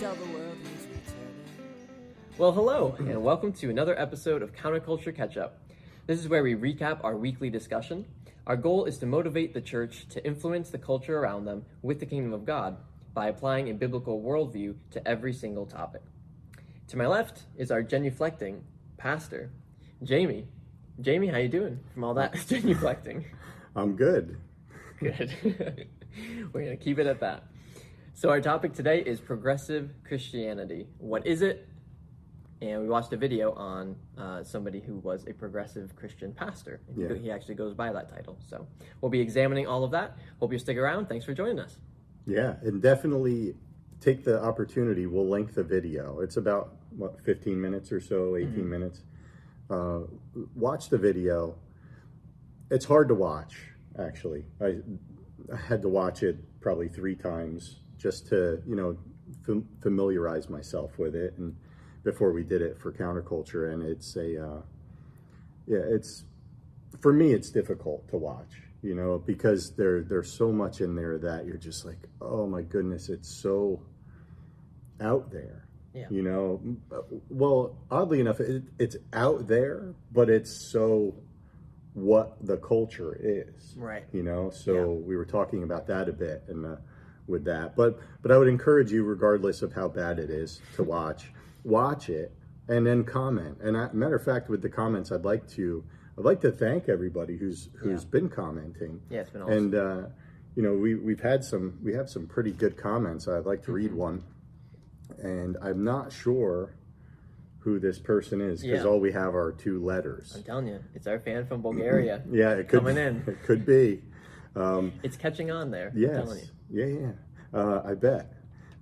tell the world who's returning. Well, hello, and welcome to another episode of Counterculture Catch Up. This is where we recap our weekly discussion. Our goal is to motivate the church to influence the culture around them with the kingdom of God by applying a biblical worldview to every single topic. To my left is our genuflecting pastor, Jamie. Jamie, how you doing from all that genuflecting? I'm good. Good. We're going to keep it at that. So, our topic today is progressive Christianity. What is it? And we watched a video on uh, somebody who was a progressive Christian pastor. Yeah. He actually goes by that title. So, we'll be examining all of that. Hope you stick around. Thanks for joining us. Yeah, and definitely take the opportunity. We'll link the video. It's about what 15 minutes or so, 18 minutes. Uh, watch the video. It's hard to watch, actually. I, I had to watch it probably three times just to, you know, fam- familiarize myself with it, and before we did it for counterculture. And it's a, uh, yeah, it's for me, it's difficult to watch, you know, because there there's so much in there that you're just like, oh my goodness, it's so out there. Yeah. You know, well, oddly enough, it, it's out there, but it's so what the culture is. Right. You know, so Yeah. we were talking about that a bit and uh, with that, but but I would encourage you, regardless of how bad it is, to watch, watch it, and then comment. And I, matter of fact, with the comments, I'd like to I'd like to thank everybody who's who's Yeah. been commenting. Yeah, it's been awesome. And uh, you know, we we've had some we have some pretty good comments. I'd like to Mm-hmm. read one, and I'm not sure who this person is because Yeah. all we have are two letters. I'm telling you, it's our fan from Bulgaria. Yeah, it could Coming in. It could be. Um, It's catching on there. I'm yes. Yeah, yeah. Uh, I bet.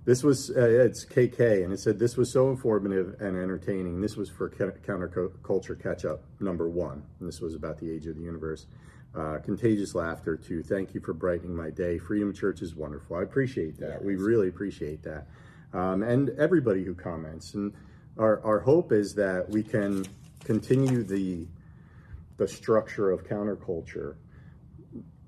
This was uh, it's KK, and it said this was so informative and entertaining. This was for counterculture catch up number one, and this was about the age of the universe. Uh, contagious laughter to thank you for brightening my day. Freedom Church is wonderful. I appreciate that. Yeah, we really appreciate that, um, and everybody who comments. And our our hope is that we can continue the the structure of counterculture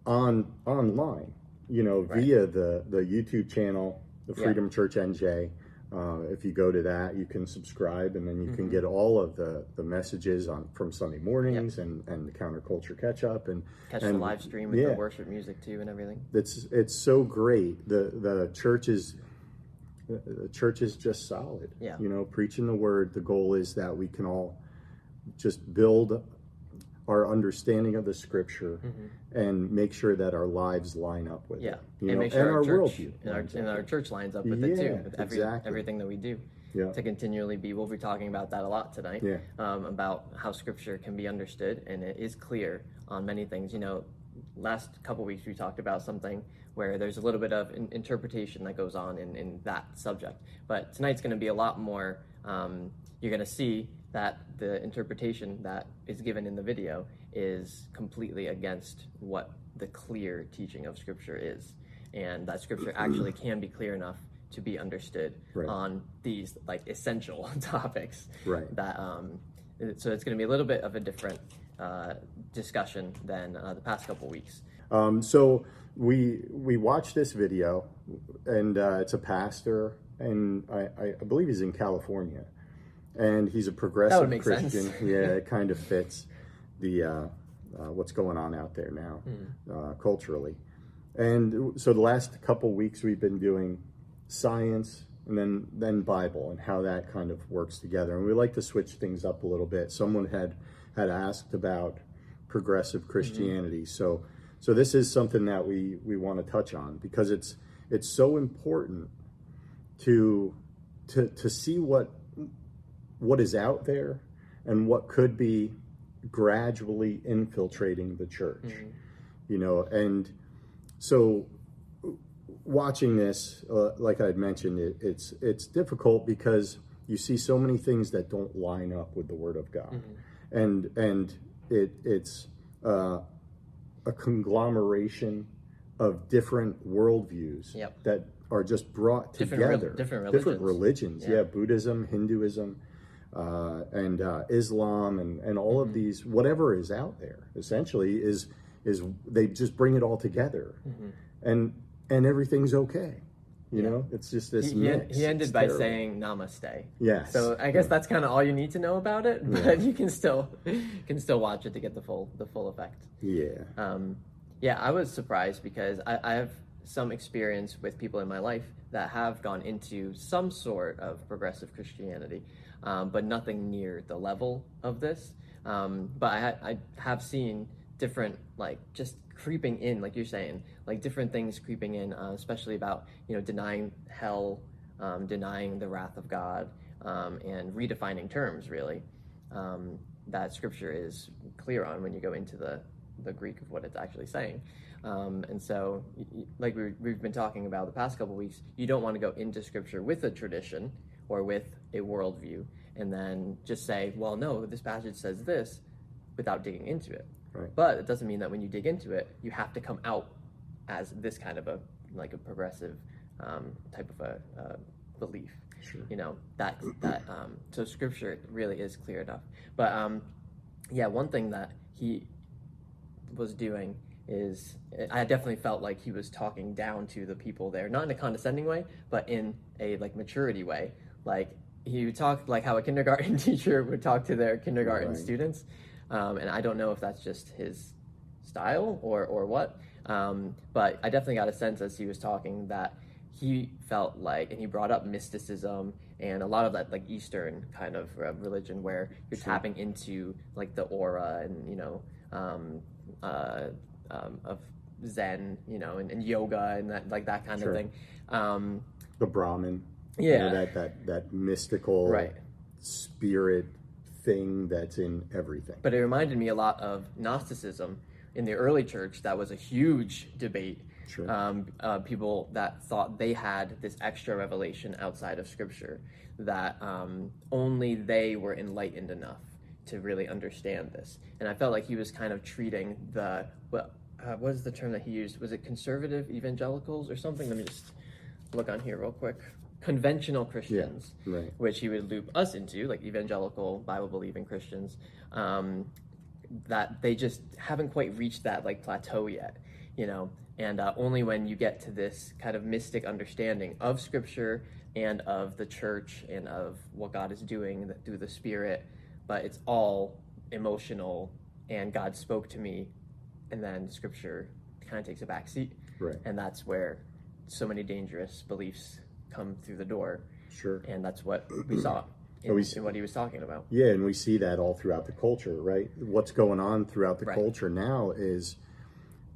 on online you know Right. via the the youtube channel the Yeah. freedom church nj uh, if you go to that you can subscribe and then you Mm-hmm. can get all of the the messages on from sunday mornings and and the counterculture catch up and Catch and, the live stream with yeah. the worship music too and everything. it's it's so great the the church is the church is just solid Yeah. you know preaching the word the goal is that we can all just build our understanding of the scripture and make sure that our lives line up with Mm-hmm. Yeah, it you and know, make sure and our, our, church worldview and our, lines and up our with it. church lines up with it too, with every, exactly. everything that we do. Yeah. To continually be, we'll be talking about that a lot tonight. Yeah. Um, about how Scripture can be understood, and it is clear on many things. You know, last couple weeks we talked about something where there's a little bit of in- interpretation that goes on in, in that subject, but tonight's going to be a lot more. Um, you're going to see that the interpretation that is given in the video is completely against what the clear teaching of Scripture is, and that Scripture actually can be clear enough to be understood Right. on these like essential topics. Right. That um, so it's going to be a little bit of a different uh, discussion than uh, the past couple weeks. Um, so we we watched this video, and uh, it's a pastor, and I, I, I believe he's in California, and he's a progressive make sense. Christian. yeah, it kind of fits the uh, uh, what's going on out there now Hmm. uh, culturally. And so the last couple weeks we've been doing science and then then Bible and how that kind of works together. And we like to switch things up a little bit. Someone had had asked about progressive Christianity. So so this is something that we we want to touch on because it's it's so important to to to see what what is out there and what could be gradually infiltrating the church. You know, and so watching this, uh, like I'd mentioned, it, it's it's difficult because you see so many things that don't line up with the Word of God, and and it it's uh, a conglomeration of different worldviews Yep. that are just brought Different together. different different religions. religions. Yeah. Yeah, Buddhism, Hinduism, uh, and uh, Islam, and and all Mm-hmm. of these, whatever is out there, essentially is is they just bring it all together, Mm-hmm. and and everything's okay. You know, it's just this He, mix. he ended It's by terrible. saying namaste. yes. So I guess that's kind of all you need to know about it, but you can still can still watch it to get the full the full effect. yeah, Um, yeah, I was surprised because I, I have some experience with people in my life that have gone into some sort of progressive Christianity, um, but nothing near the level of this. Um, but I, ha- I have seen different, like, just creeping in, like you're saying, like different things creeping in, uh, especially about, you know, denying hell, um, denying the wrath of God, um, and redefining terms, really, um, that scripture is clear on when you go into the, the Greek of what it's actually saying. Um, and so, like we've been talking about the past couple weeks, you don't want to go into scripture with a tradition or with a worldview and then just say, well, no, this passage says this without digging into it. Right. But it doesn't mean that when you dig into it, you have to come out as this kind of a like a progressive um, type of a uh, belief. Sure. You know that that um, so scripture really is clear enough. But um, yeah, one thing that he was doing is I definitely felt like he was talking down to the people there, not in a condescending way, but in a like maturity way. Like he would talk like how a kindergarten teacher would talk to their kindergarten Right. students, um, and I don't know if that's just his style or or what. Um, but I definitely got a sense as he was talking that he felt like, and he brought up mysticism and a lot of that like Eastern kind of uh, religion where you're Sure. tapping into like the aura and you know um, uh, um, of Zen, you know, and, and yoga and that like that kind Sure. of thing. Um, the Brahman. You yeah, know, that that that mystical right. spirit thing that's in everything. But it reminded me a lot of Gnosticism in the early church. That was a huge debate. Sure. Um, uh, people that thought they had this extra revelation outside of Scripture, that um, only they were enlightened enough to really understand this. And I felt like he was kind of treating the what uh, what is the term that he used? Was it conservative evangelicals or something? Let me just look on here real quick. Conventional Christians right. which he would loop us into, like evangelical Bible believing Christians, um, that they just haven't quite reached that like plateau yet, you know. And uh, only when you get to this kind of mystic understanding of Scripture and of the church and of what God is doing through the Spirit, but it's all emotional. And God spoke to me, and then Scripture kind of takes a back seat, Right. and that's where so many dangerous beliefs come through the door Sure. and that's what we saw in, we in what he was talking about. Yeah, and we see that all throughout the culture, right? What's going on throughout the Right. culture now is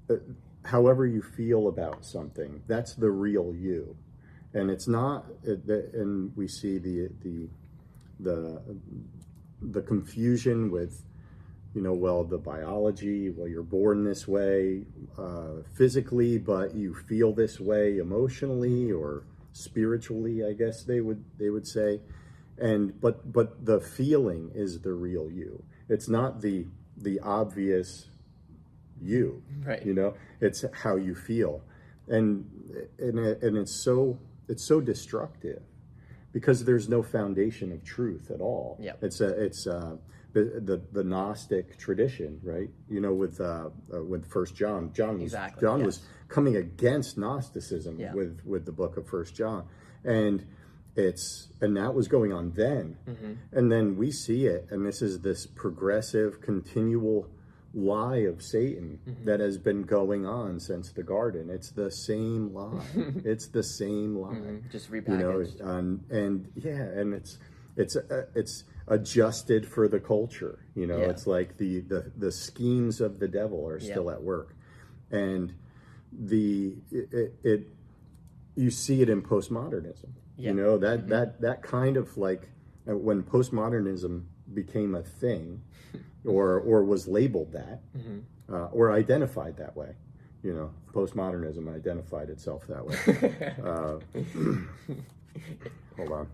uh, however you feel about something, that's the real you. And it's not the, and we see the the the the confusion with you know, well, the biology, well, you're born this way uh, physically, but you feel this way emotionally or spiritually, I guess they would they would say, and but but the feeling is the real you. It's not the the obvious you. Right. You know, it's how you feel, and and it, and it's so it's so destructive because there's no foundation of truth at all. Yeah. It's a it's uh the, the Gnostic tradition, right? You know, with uh, uh with First John, John was Exactly, John yes. was coming against Gnosticism Yeah. with with the book of First John, and it's and that was going on then, Mm-hmm. and then we see it, and this is this progressive, continual lie of Satan Mm-hmm. that has been going on since the garden. It's the same lie. it's the same lie Mhm. Just you know repackaged. um, and yeah and it's it's uh, it's adjusted for the culture you know Yeah. it's like the, the the schemes of the devil are Yeah. still at work and the it, it, you see it in postmodernism Yeah. you know that that that kind of like uh, when postmodernism became a thing or or was labeled that Mhm. uh, or identified that way you know postmodernism identified itself that way uh, hold on.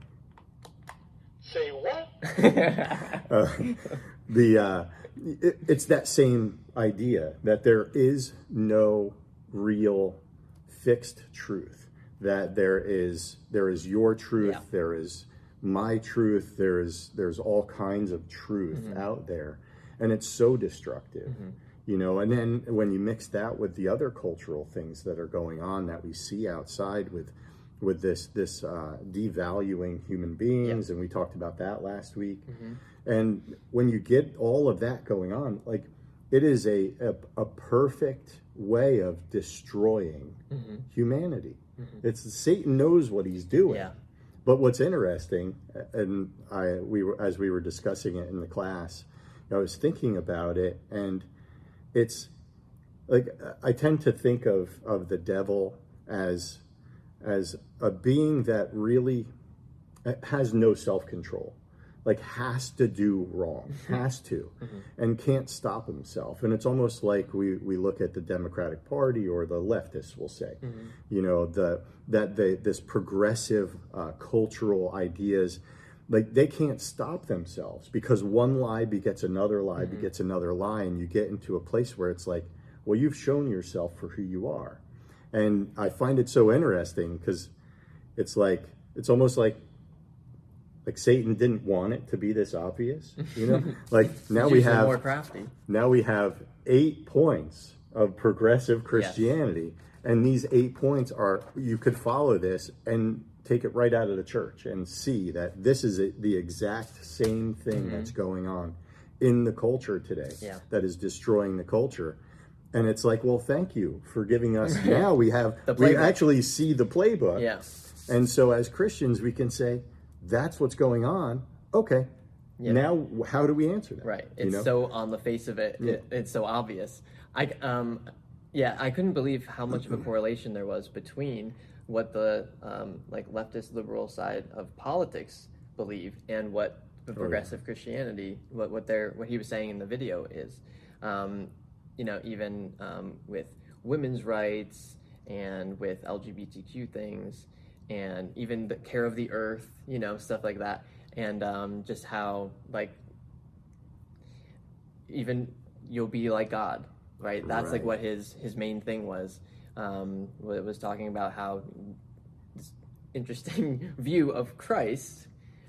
Say what? Uh, the uh, it, it's that same idea that there is no real fixed truth. That there is there is your truth. Yeah. There is my truth. There is there's all kinds of truth out there, and it's so destructive. You know, and then when you mix that with the other cultural things that are going on that we see outside with with this this uh, devaluing human beings, and we talked about that last week. Mm-hmm. And when you get all of that going on, like it is a a, a perfect way of destroying mm-hmm. humanity. Mm-hmm. It's Satan knows what he's doing. Yeah. But what's interesting, and I we were as we were discussing it in the class, I was thinking about it, and it's like I tend to think of of the devil as as a being that really has no self control, like has to do wrong, mm-hmm. has to, mm-hmm. and can't stop himself. And it's almost like we we look at the Democratic Party or the leftists will say, mm-hmm. you know, the that the this progressive uh, cultural ideas. Like they can't stop themselves because one lie begets another lie begets another lie, and you get into a place where it's like, well, you've shown yourself for who you are, and I find it so interesting because it's like it's almost like like Satan didn't want it to be this obvious, you know. like now we have more crafty. now we have eight points of progressive Christianity, and these eight points are you could follow this and take it right out of the church and see that this is a, the exact same thing that's going on in the culture today Mm-hmm. Yeah. that is destroying the culture. And it's like, well, thank you for giving us. now we have we actually see the playbook. Yeah. And so as Christians, we can say, that's what's going on. Okay. Yeah. Now, how do we answer that? Right. You It's know? so on the face of it, it. It's so obvious. I um, yeah, I couldn't believe how much of a correlation there was between what the um, like leftist liberal side of politics believe and what the progressive Christianity, what what they're what he was saying in the video is, um, you know, even um, with women's rights and with LGBTQ things and even the care of the earth, you know, stuff like that, and um, just how like even you'll be like God, right? That's like what his his main thing was. Um, wa- was talking about how this interesting view of Christ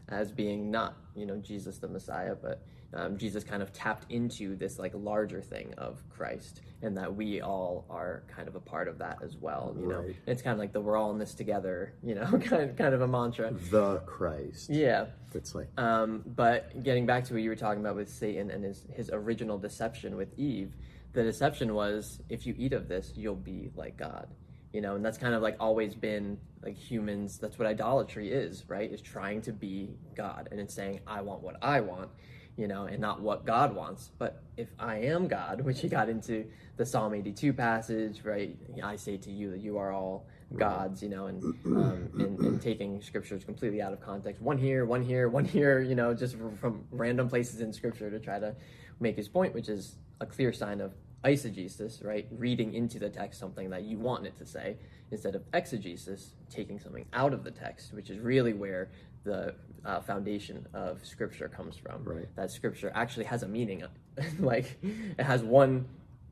as being not you know Jesus the Messiah, but um, Jesus kind of tapped into this like larger thing of Christ, and that we all are kind of a part of that as well. You know, Right. it's kind of like the we're all in this together. You know, kind of, kind of a mantra. the Christ. Yeah. It's like, Um, but getting back to what you were talking about with Satan and his, his original deception with Eve, the deception was if you eat of this, you'll be like God. You know, and that's kind of like always been like humans, that's what idolatry is, right? Is trying to be God and it's saying, I want what I want, you know, and not what God wants. But if I am God, which he got into the Psalm 82 passage, right? I say to you that you are all gods, you know, and, um, and, and taking scriptures completely out of context. One here, one here, one here, you know, just from, from random places in scripture to try to make his point, which is a clear sign of eisegesis, right? Reading into the text something that you want it to say instead of exegesis, taking something out of the text, which is really where the uh, foundation of scripture comes from. Right. That scripture actually has a meaning. like it has one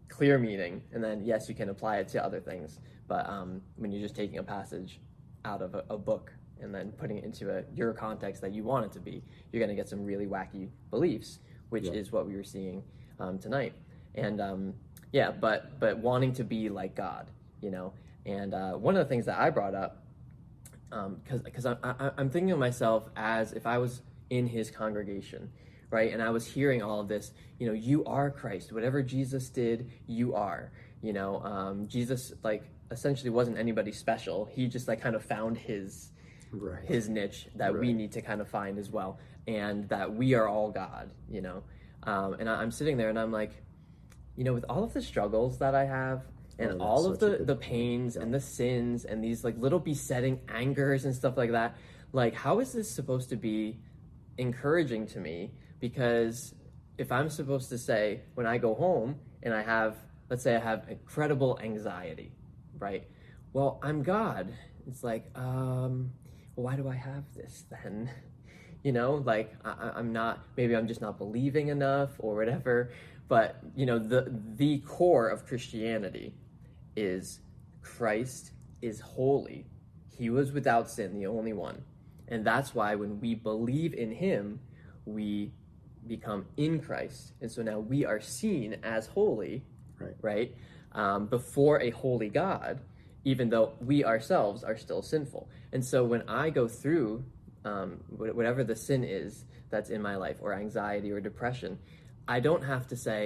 clear meaning, and then yes, you can apply it to other things. But um, when you're just taking a passage out of a, a book and then putting it into a your context that you want it to be, you're going to get some really wacky beliefs, which Yeah. is what we were seeing um, tonight. And um, yeah, but but wanting to be like God, you know. And uh, one of the things that I brought up, because because I'm I, I'm thinking of myself as if I was in His congregation, right? And I was hearing all of this, you know, you are Christ. Whatever Jesus did, you are. You know, um, Jesus like essentially wasn't anybody special. He just like kind of found his right. his niche that we need to kind of find as well, and that we are all God, you know. Um, and I, I'm sitting there and I'm like, you know, with all of the struggles that I have, and Oh, all of the the pains and the sins and these like little besetting angers and stuff like that, like how is this supposed to be encouraging to me? Because if I'm supposed to say when I go home and I have, let's say I have incredible anxiety, right? Well, I'm God. It's like, um, why do I have this then? You know, like I- I'm not. Maybe I'm just not believing enough or whatever. But you know, the the core of Christianity is Christ is holy. He was without sin, the only one, and that's why when we believe in Him, we become in Christ, and so now we are seen as holy Right. right? Um, before a holy God. even though we ourselves are still sinful. And so when I go through um, whatever the sin is that's in my life, or anxiety or depression, I don't have to say,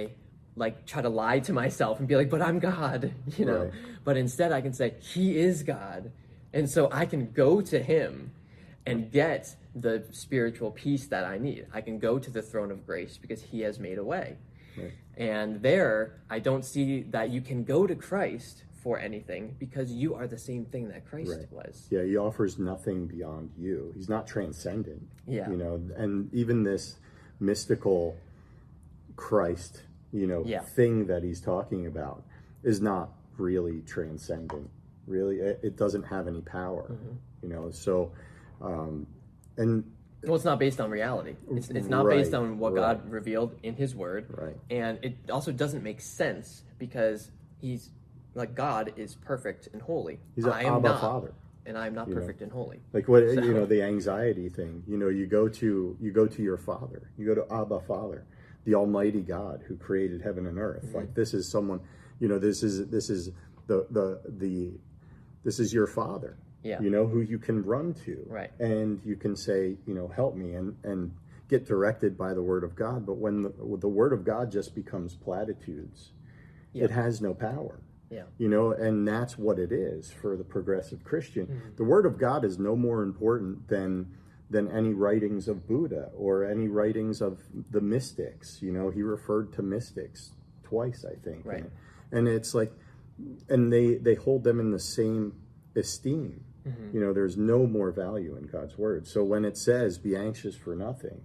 like, try to lie to myself and be like, but I'm God, you know? Right. But instead, I can say, He is God. And so I can go to Him and get the spiritual peace that I need. I can go to the throne of grace because He has made a way. Right. And there, I don't see that you can go to Christ for anything because you are the same thing that Christ Right. was. Yeah, he offers nothing beyond you. He's not transcendent. Yeah. You know, and even this mystical Christ, you know, Yeah. thing that he's talking about is not really transcendent. Really, it, it doesn't have any power. Mm-hmm. You know, so um and Well, it's not based on reality. It's, it's not based on what right. God revealed in His Word. Right. And it also doesn't make sense because He's like God is perfect and holy. he's an I am Abba not, Father. and I am not know. perfect and holy. like what So- you know the anxiety thing you know you go to you go to your father you go to abba father the almighty god who created heaven and earth Mm-hmm. like this is someone you know this is this is the the the this is your father Yeah. you know who you can run to Right. and you can say you know help me and and get directed by the word of god but when the, the word of god just becomes platitudes Yeah. it has no power Yeah. you know and that's what it is for the progressive christian Mm-hmm. the word of god is no more important than than any writings of buddha or any writings of the mystics you know he referred to mystics twice i think Right. and, and it's like and they they hold them in the same esteem Mm-hmm. you know there's no more value in god's word so when it says be anxious for nothing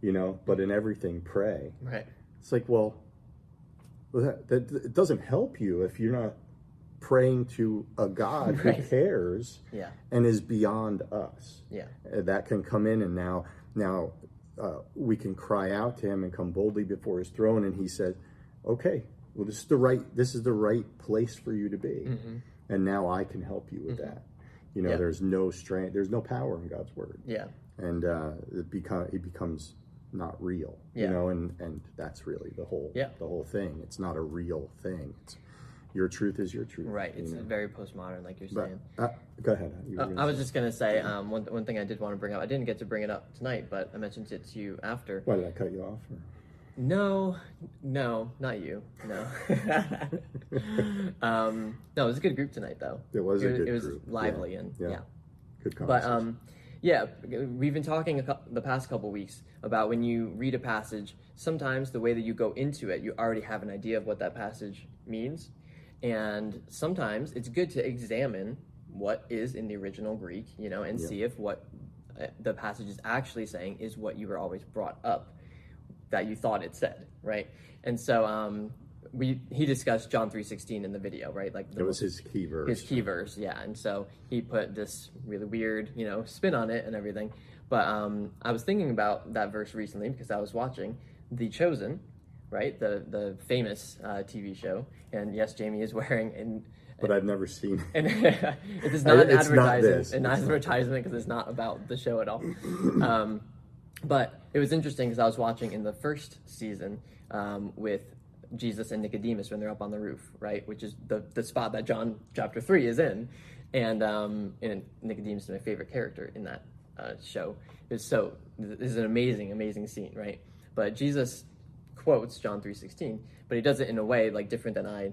you know but in everything pray Right. it's like, well, well, that, that it doesn't help you if you're not praying to a God who cares Yeah. and is beyond us. Yeah. Uh, That can come in, and now, now uh, we can cry out to Him and come boldly before His throne, and He said, "Okay, well, this is the right, this is the right place for you to be, and now I can help you with that." You know, Yeah. there's no strength, there's no power in God's word Yeah. and uh, it become he becomes not real, Yeah. you know, and and that's really the whole Yeah. the whole thing. It's not a real thing. It's your truth is your truth, Right. you It's know? very postmodern, like you're But, saying. uh, go ahead. Uh, I was just gonna say um, one one thing I did want to bring up. I didn't get to bring it up tonight, but I mentioned it to you after. Why did I cut you off? or- No, no, not you. No. um, no, it was a good group tonight, though. It was a it, good It was group, yeah, lively and yeah. yeah. Good But um, yeah, we've been talking a cou- the past couple weeks about when you read a passage. Sometimes the way that you go into it, you already have an idea of what that passage means, and sometimes it's good to examine what is in the original Greek, you know, and Yeah. see if what uh, the passage is actually saying is what you were always brought up that you thought it said, right? And so um, we he discussed John three sixteen in the video, right? Like the it was his key verse. his key verse, yeah. And so he put this really weird, you know, spin on it and everything. But um, I was thinking about that verse recently because I was watching The Chosen, right? The the famous uh, TV show. And yes, Jamie is wearing an but I've never seen. and it is not an It's not advertisement, this. an It's not. advertisement because it's not about the show at all. Um, but it was interesting because I was watching in the first season um, with Jesus and Nicodemus when they're up on the roof, right? Which is the the spot that John chapter three is in, and um, and Nicodemus is my favorite character in that uh, show. It's so this is an amazing, amazing scene, right? But Jesus quotes John three sixteen, but he does it in a way like different than I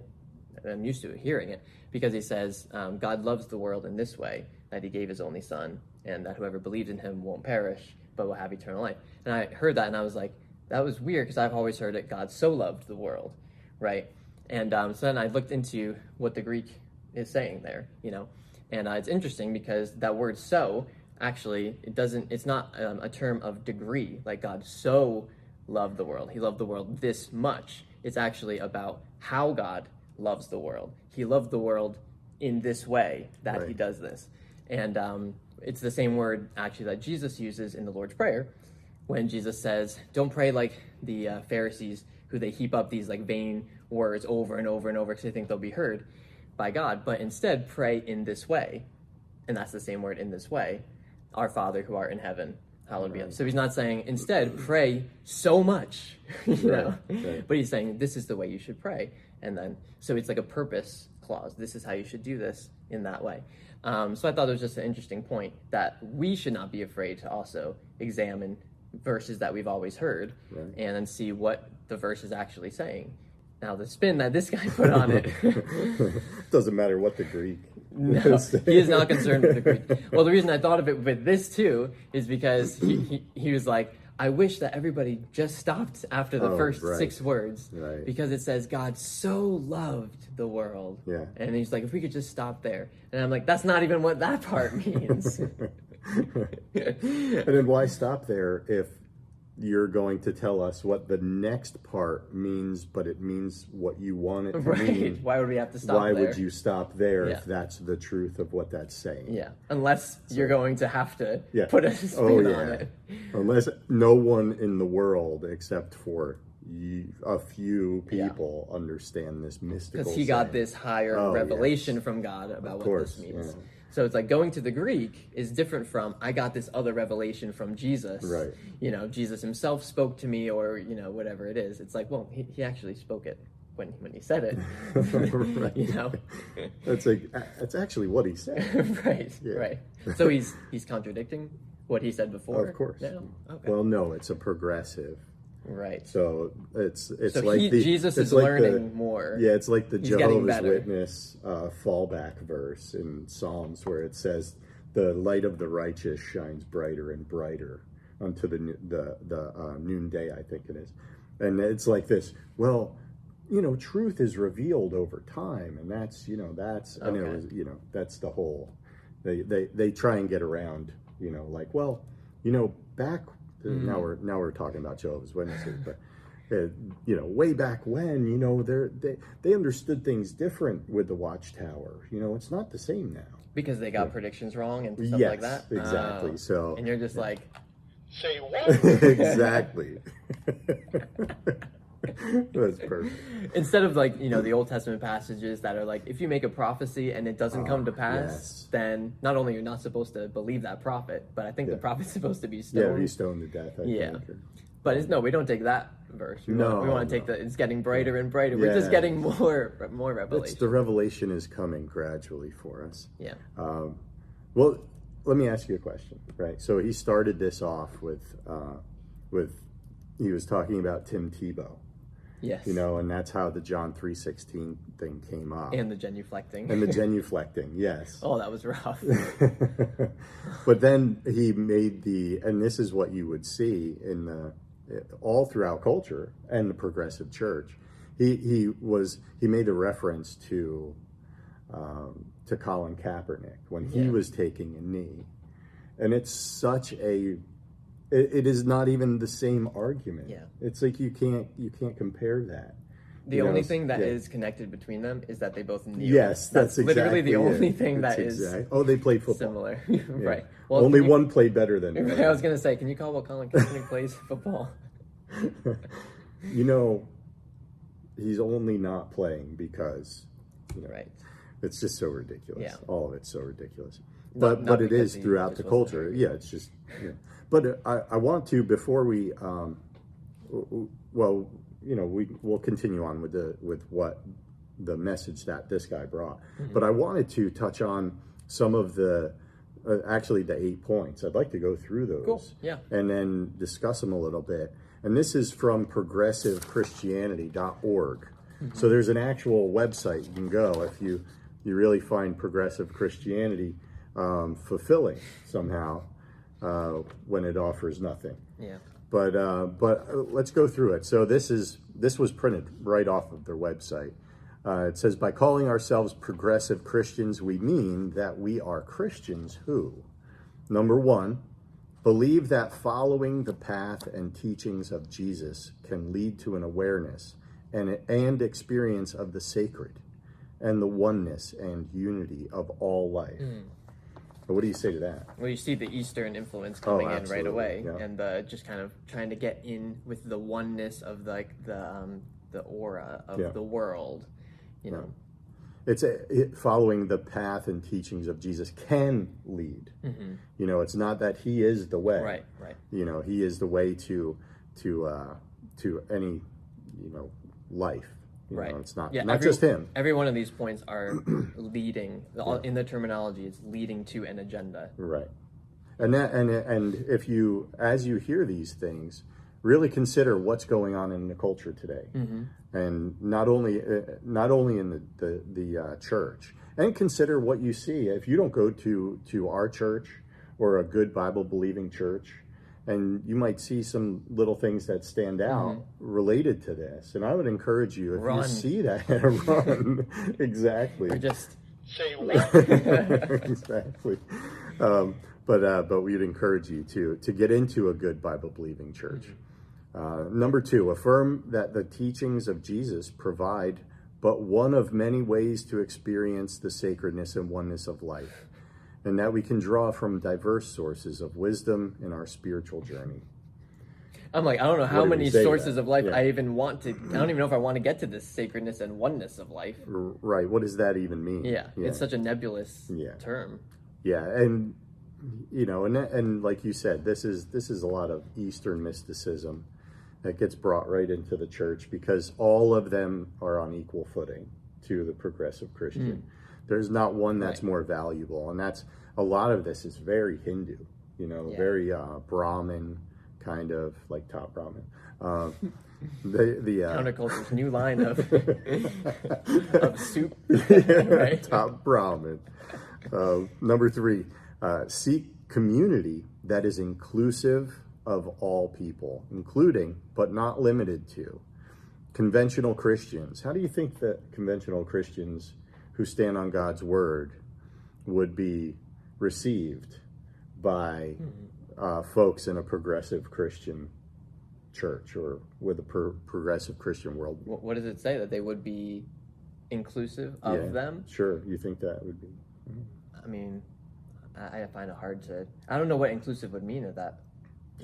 I'm used to hearing it because he says, um, God loves the world in this way that he gave his only son, and that whoever believes in him won't perish but will have eternal life. And I heard that and I was like, that was weird because I've always heard it, God so loved the world, right? And um, so then I looked into what the Greek is saying there, you know, and uh, it's interesting because that word so actually it doesn't it's not um, a term of degree like god so loved the world. He loved the world this much. It's actually about how god loves the world. He loved the world in this way that he does this. And um, it's the same word actually that jesus uses in the lord's prayer when jesus says don't pray like the uh, pharisees who they heap up these like vain words over and over and over because they think they'll be heard by god but instead pray in this way. And that's the same word in this way our father who art in heaven hallowed be so he's not saying instead pray so much you know Right, right. but he's saying this is the way you should pray and then so it's like a purpose clause. This is how you should do this in that way. Um, so I thought it was just an interesting point that we should not be afraid to also examine verses that we've always heard Right. and then see what the verse is actually saying. Now, the spin that this guy put on it. Doesn't matter what the Greek. No, he is not concerned with the Greek. Well, the reason I thought of it with this too is because he, he, he was like, I wish that everybody just stopped after the Oh, first right. six words Right. because it says God so loved the world. Yeah. And he's like, if we could just stop there. And I'm like, that's not even what that part means. And then why stop there if you're going to tell us what the next part means, but it means what you want it to right. mean? Why would we have to stop Why there? would you stop there Yeah. if that's the truth of what that's saying? Yeah. Unless you're going to have to Yeah. put a spin Oh on yeah. it. Unless no one in the world except for you, a few people understand this mystical. because he got saying. this higher Oh, revelation from God about what course, this means. So it's like going to the Greek is different from I got this other revelation from Jesus. Right. You know, Jesus himself spoke to me, or you know, whatever it is. It's like, well, he, he actually spoke it when when he said it. Right. you know, That's like that's actually what he said. right, Yeah. right. So he's he's contradicting what he said before. Of course. No? Okay. Well, no, it's a progressive. Right. So it's it's So like he, the Jesus is like learning the, more. Yeah, it's like the He's Jehovah's. Witness uh, fallback verse in Psalms where it says, "The light of the righteous shines brighter and brighter unto the the the uh, noonday." I think it is, and it's like this. Well, you know, truth is revealed over time, and that's you know that's and it was you know that's the whole. They they they try and get around. You know, like well, you know, back Hmm. now we're now we're talking about Jehovah's Witnesses, but uh, you know, way back when, you know, they're, they they understood things different with the Watchtower. You know, it's not the same now. Because they got predictions wrong and stuff yes, like that. exactly. Oh. So and you're just like, Say what? exactly. That's perfect. instead of like you know the Old Testament passages that are like if you make a prophecy and it doesn't come to pass, Ah, yes. then not only you're not supposed to believe that prophet, but I think the prophet's supposed to be Yeah, stoned. be stoned to death. I Yeah. think. but it's, no, we don't take that verse. We No, want, we want to take no. the it's getting brighter and brighter. We're just getting more more It's revelation. the revelation is coming gradually for us. yeah, Um, well, let me ask you a question. Right. So he started this off with uh, with he was talking about Tim Tebow. Yes, You know, and that's how the John three sixteen thing came up. and the genuflecting. and the genuflecting, yes. oh, that was rough. but then he made the, and this is what you would see in the all throughout culture and the progressive church. He he was he made a reference to um, to Colin Kaepernick when he Yeah. was taking a knee, and it's such a it, it is not even the same argument. Yeah. it's like you can't you can't compare that. The You know, only thing that yeah. is connected between them is that they both kneel. Yes, that's, literally exactly the it. only thing That's that is exact- Oh, they played football. similar. Yeah. right. Only can you- one played better than the I was gonna say, can you call what Colin Kaepernick plays football? you know, he's only not playing because you know Right. it's just so ridiculous. Yeah. All of it's so ridiculous. But but it is throughout the culture. Yeah, it's just. Yeah. But I I want to before we um, well you know we we'll continue on with the with what the message that this guy brought. Mm-hmm. But I wanted to touch on some of the. Uh, actually, the eight points. I'd like to go through those Cool. Yeah. and then discuss them a little bit. And this is from progressivechristianity.org. So there's an actual website you can go if you you really find progressive Christianity um, fulfilling somehow uh, when it offers nothing. Yeah. But uh, but uh, let's go through it. So this is this was printed right off of their website. Uh, it says by calling ourselves progressive Christians, we mean that we are Christians who, number one, believe that following the path and teachings of Jesus can lead to an awareness and and experience of the sacred, and the oneness and unity of all life. But what do you say to that? Well, you see the Eastern influence coming in right away, yeah. and the just kind of trying to get in with the oneness of like the um, the aura of Yeah. the world. You know, it's a, it, following the path and teachings of Jesus can lead. You know, it's not that he is the way. right, right, You know, he is the way to to uh, to any you know life. You right. know, it's not Yeah, not every- just him. Every one of these points are leading. all- In the terminology, it's leading to an agenda. Right. And that, and and if you as you hear these things, really consider what's going on in the culture today, and not only uh, not only in the the, the uh, church, and consider what you see. If you don't go to to our church or a good Bible believing church, and you might see some little things that stand out related to this. And I would encourage you if Run. you see that, run exactly Or just Say exactly. Um, but uh, but we'd encourage you to to get into a good Bible believing church. Uh, number two, affirm that the teachings of Jesus provide but one of many ways to experience the sacredness and oneness of life, and that we can draw from diverse sources of wisdom in our spiritual journey. I'm like, I don't know how many sources that? of life Yeah. I even want to. I don't even know if I want to get to this sacredness and oneness of life. Right? What does that even mean? Yeah, it's such a nebulous Yeah. term. Yeah, and you know, and and like you said, this is this is a lot of Eastern mysticism that gets brought right into the church because all of them are on equal footing to the progressive Christian. Hmm. There's not one that's. Right. more valuable, and that's a lot of this is very Hindu, you know, Yeah. very uh, Brahmin kind of like top Brahmin. Uh, the the uh, Counterculture's new line of of soup. right? top Brahmin. Uh, number three, uh, seek community that is inclusive of all people, including but not limited to conventional Christians. How do you think that conventional Christians who stand on God's word would be received by uh, folks in a progressive Christian church or with a pro- progressive Christian world? What, what does it say that they would be inclusive of Yeah, them? Sure, you think that would be. I mean, I, I find it hard to. I don't know what inclusive would mean at that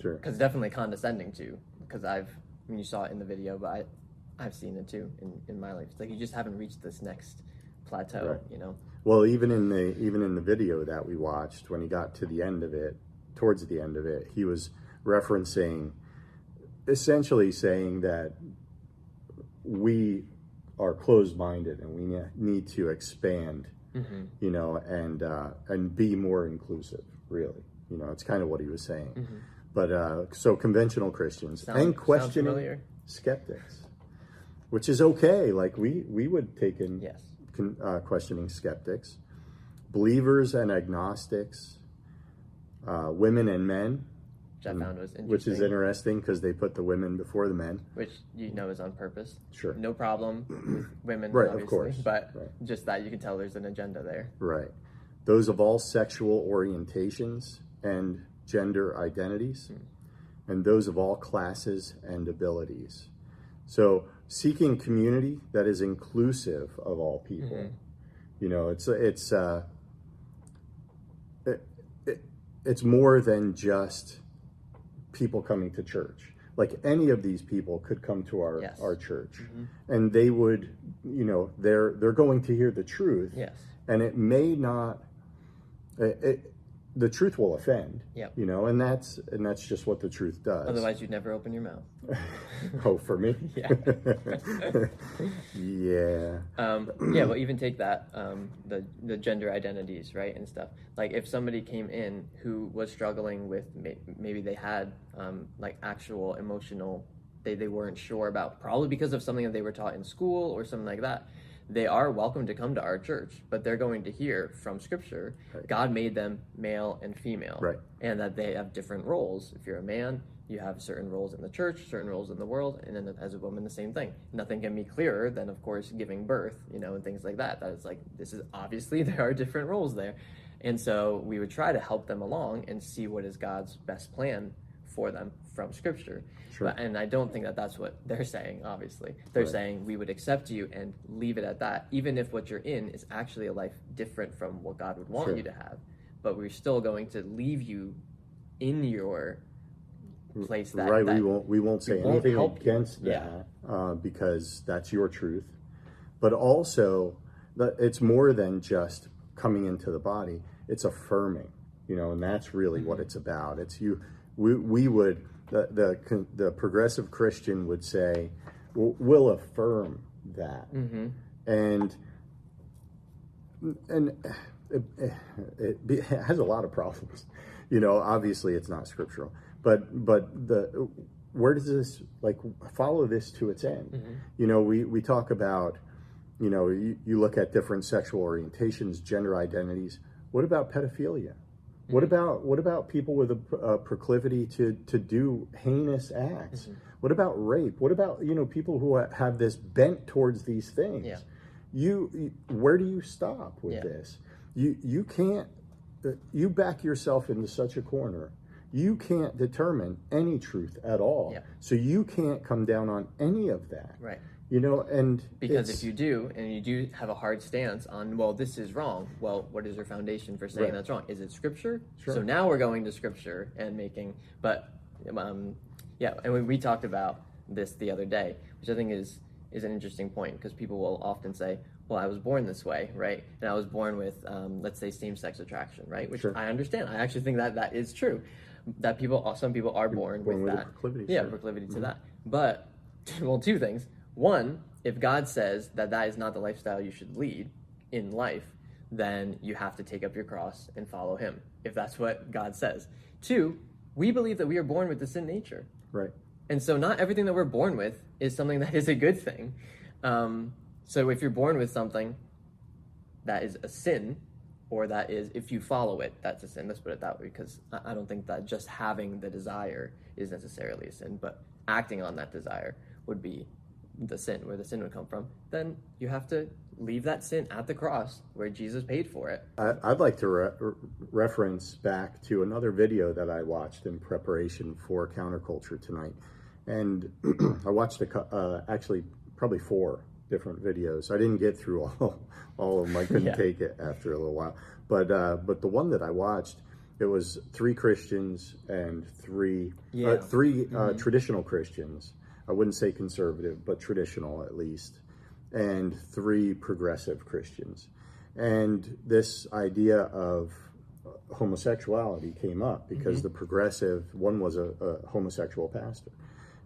Sure. because definitely condescending to. Because I've, I mean, you saw it in the video, but I, I've seen it too in, in my life. It's like you just haven't reached this next plateau, Right. you know. Well, even in the even in the video that we watched, when he got to the end of it, towards the end of it, he was referencing, essentially saying that we are closed-minded and we need to expand, Mm-hmm. you know, and uh, and be more inclusive. Really, you know, it's kind of what he was saying. But uh, so conventional Christians Mm-hmm. And questioning skeptics, which is okay. Like we we would take in Yes. Uh, questioning skeptics, believers and agnostics, uh, women and men, Which I found was interesting. Mm. which is interesting because they put the women before the men. Which you know is on purpose. Sure. No problem with women, Right, of obviously, course. But Right. just that you can tell there's an agenda there. Right. Those of all sexual orientations and gender identities, and those of all classes and abilities. So, seeking community that is inclusive of all people. You know, it's it's uh, it, it, it's more than just people coming to church. Like any of these people could come to our Yes. our church, and they would, you know, they're they're going to hear the truth Yes. and it may not it, the truth will offend Yep. you know and that's and that's just what the truth does Otherwise, you'd never open your mouth. oh for me Yeah. yeah Um, yeah, well, even take that um, the the gender identities, right, and stuff. Like if somebody came in who was struggling with maybe they had um, like actual emotional, they they weren't sure about, probably because of something that they were taught in school or something like that. They are welcome to come to our church, but they're going to hear from Scripture. God made them male and female, Right. and that they have different roles. If you're a man, you have certain roles in the church, certain roles in the world, and then as a woman, the same thing. Nothing can be clearer than, of course, giving birth, you know, and things like that. That is like, this is obviously there are different roles there. And so we would try to help them along and see what is God's best plan for them from Scripture. Sure. But, and I don't think that that's what they're saying, obviously. They're Right. saying we would accept you and leave it at that, even if what you're in is actually a life different from what God would want Sure. you to have. But we're still going to leave you in your place that, right that we won't we won't say we won't anything help you. against Yeah. that uh, because that's your truth but also it's more than just coming into the body it's affirming you know and that's really what it's about it's you we, we would the, the con- the progressive christian would say "We'll- affirm that, Mm-hmm. and and it, it, it has a lot of problems. You know, obviously it's not scriptural, but but the where does this like follow this to its end? You know, we we talk about you know you, you look at different sexual orientations, gender identities. What about pedophilia? What about what about people with a, a proclivity to to do heinous acts? What about rape? What about you know people who have this bent towards these things? Yeah. You, you where do you stop with Yeah. this? You you can't uh, you back yourself into such a corner. You can't determine any truth at all. Yeah. So you can't come down on any of that. Right. You know, and Because if you do, and you do have a hard stance on, well, this is wrong. Well, what is your foundation for saying Right. that's wrong? Is it scripture? Sure. So now we're going to scripture and making, but um, yeah, and we, we talked about this the other day, which I think is is an interesting point because people will often say, well, I was born this way, right? And I was born with, um, let's say, same-sex attraction, right? Which Sure. I understand. I actually think that that is true. That people, some people are born, born with with that, proclivity, yeah, sure. Mm-hmm. proclivity to that. But well, two things. One, if God says that that is not the lifestyle you should lead in life, then you have to take up your cross and follow Him. If that's what God says. Two, we believe that we are born with the sin nature. right. And so, not everything that we're born with is something that is a good thing. Um, so, if you're born with something that is a sin, or that is, if you follow it, that's a sin. Let's put it that way, because I I don't think that just having the desire is necessarily a sin, but acting on that desire would be the sin, where the sin would come from. Then you have to leave that sin at the cross where Jesus paid for it. I, I'd like to re- re- reference back to another video that I watched in preparation for Counterculture tonight, and I watched a, uh, actually probably four different videos. I didn't get through all all of them. I couldn't Yeah. take it after a little while, but uh, but the one that I watched, it was three Christians and three Yeah. uh, 3 uh, traditional Christians. I wouldn't say conservative, but traditional at least, and three progressive Christians. And this idea of homosexuality came up because the progressive one was a, a homosexual pastor,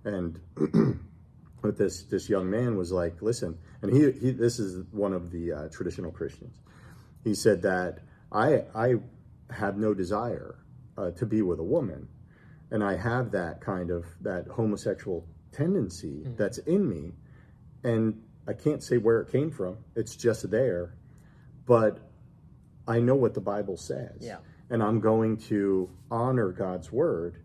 and but this this young man was like, listen, and he, he this is one of the uh, traditional Christians. He said that I I have no desire uh, to be with a woman, and I have that kind of that homosexual tendency mm-hmm. that's in me, and I can't say where it came from. It's just there, but I know what the Bible says. Yeah. And I'm going to honor God's word.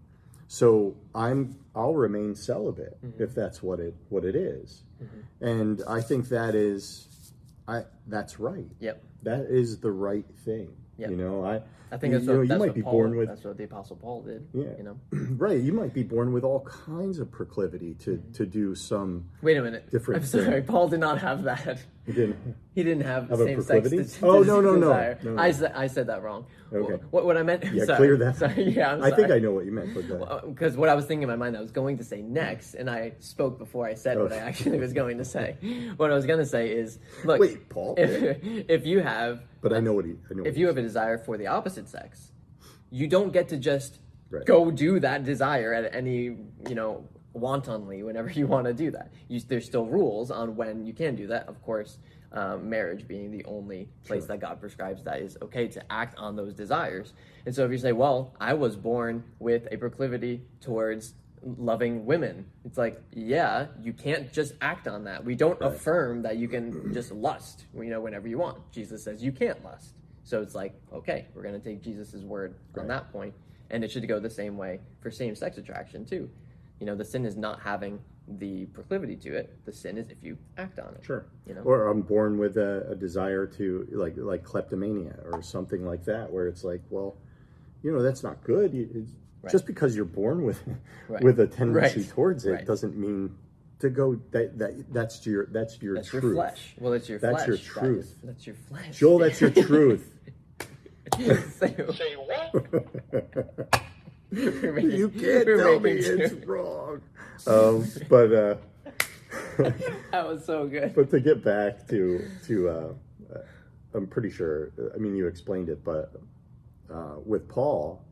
So I'm I'll remain celibate mm-hmm. if that's what it what it is. Mm-hmm. And I think that is I that's right. Yep. That is the right thing. Yep. You know, I I think you, that's you know, what, you that's might be Paul, born with that's what the apostle Paul did. Yeah. You know. right, you might be born with all kinds of proclivity to to do some Wait a minute. Different I'm sorry. thing. Paul did not have that. He didn't He didn't have, Have same sex Oh, no, no, no. No, no. I said I said that wrong. Okay. What, what I meant? Yeah, sorry, clear that. Sorry. Yeah, I think. I know what you meant, but uh, Because what I was thinking in my mind, I was going to say next, and I spoke before I said what I Oh. actually was going to say. What I was going to say is, look, Wait, Paul? If, if you have, but I know what he I know if you have a desire for the opposite sex, you don't get to just Right. go do that desire at any, you know, wantonly whenever you want to do that. You, there's still rules on when you can do that. Of course, um, marriage being the only place that God prescribes that is okay to act on those desires. And so if you say, well, I was born with a proclivity towards loving women, it's like, yeah, you can't just act on that. We don't affirm that you can just lust, you know, whenever you want. Jesus says you can't lust. So it's like, okay, we're going to take Jesus' word on Right. that point, and it should go the same way for same-sex attraction too. You know, the sin is not having the proclivity to it. The sin is if you act on it. Sure. You know? Or I'm born with a, a desire to like like kleptomania or something like that, where it's like, well, you know, that's not good. You, it's, Right. Just because you're born with Right. with a tendency Right. towards it Right. doesn't mean to go that that that's your that's your That's truth. your flesh. Well, it's your flesh. That's flesh. your truth. is- That's your flesh. Joel, that's your truth. So- Say what? making- you can't tell me making it's two- wrong. Um, but uh, That was so good. but to get back to to uh, uh, I'm pretty sure. I mean, you explained it, but uh, with Paul,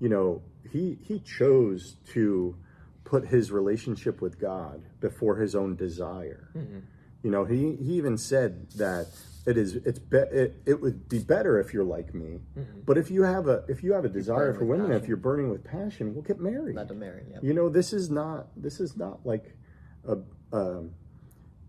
you know, he he chose to put his relationship with God before his own desire. You know, he he even said that it is it's be, it, it would be better if you're like me. But if you have a if you have a desire for women, if you're burning with passion, we'll get married. Let them marry. Yep. You know, this is not this is not like a um,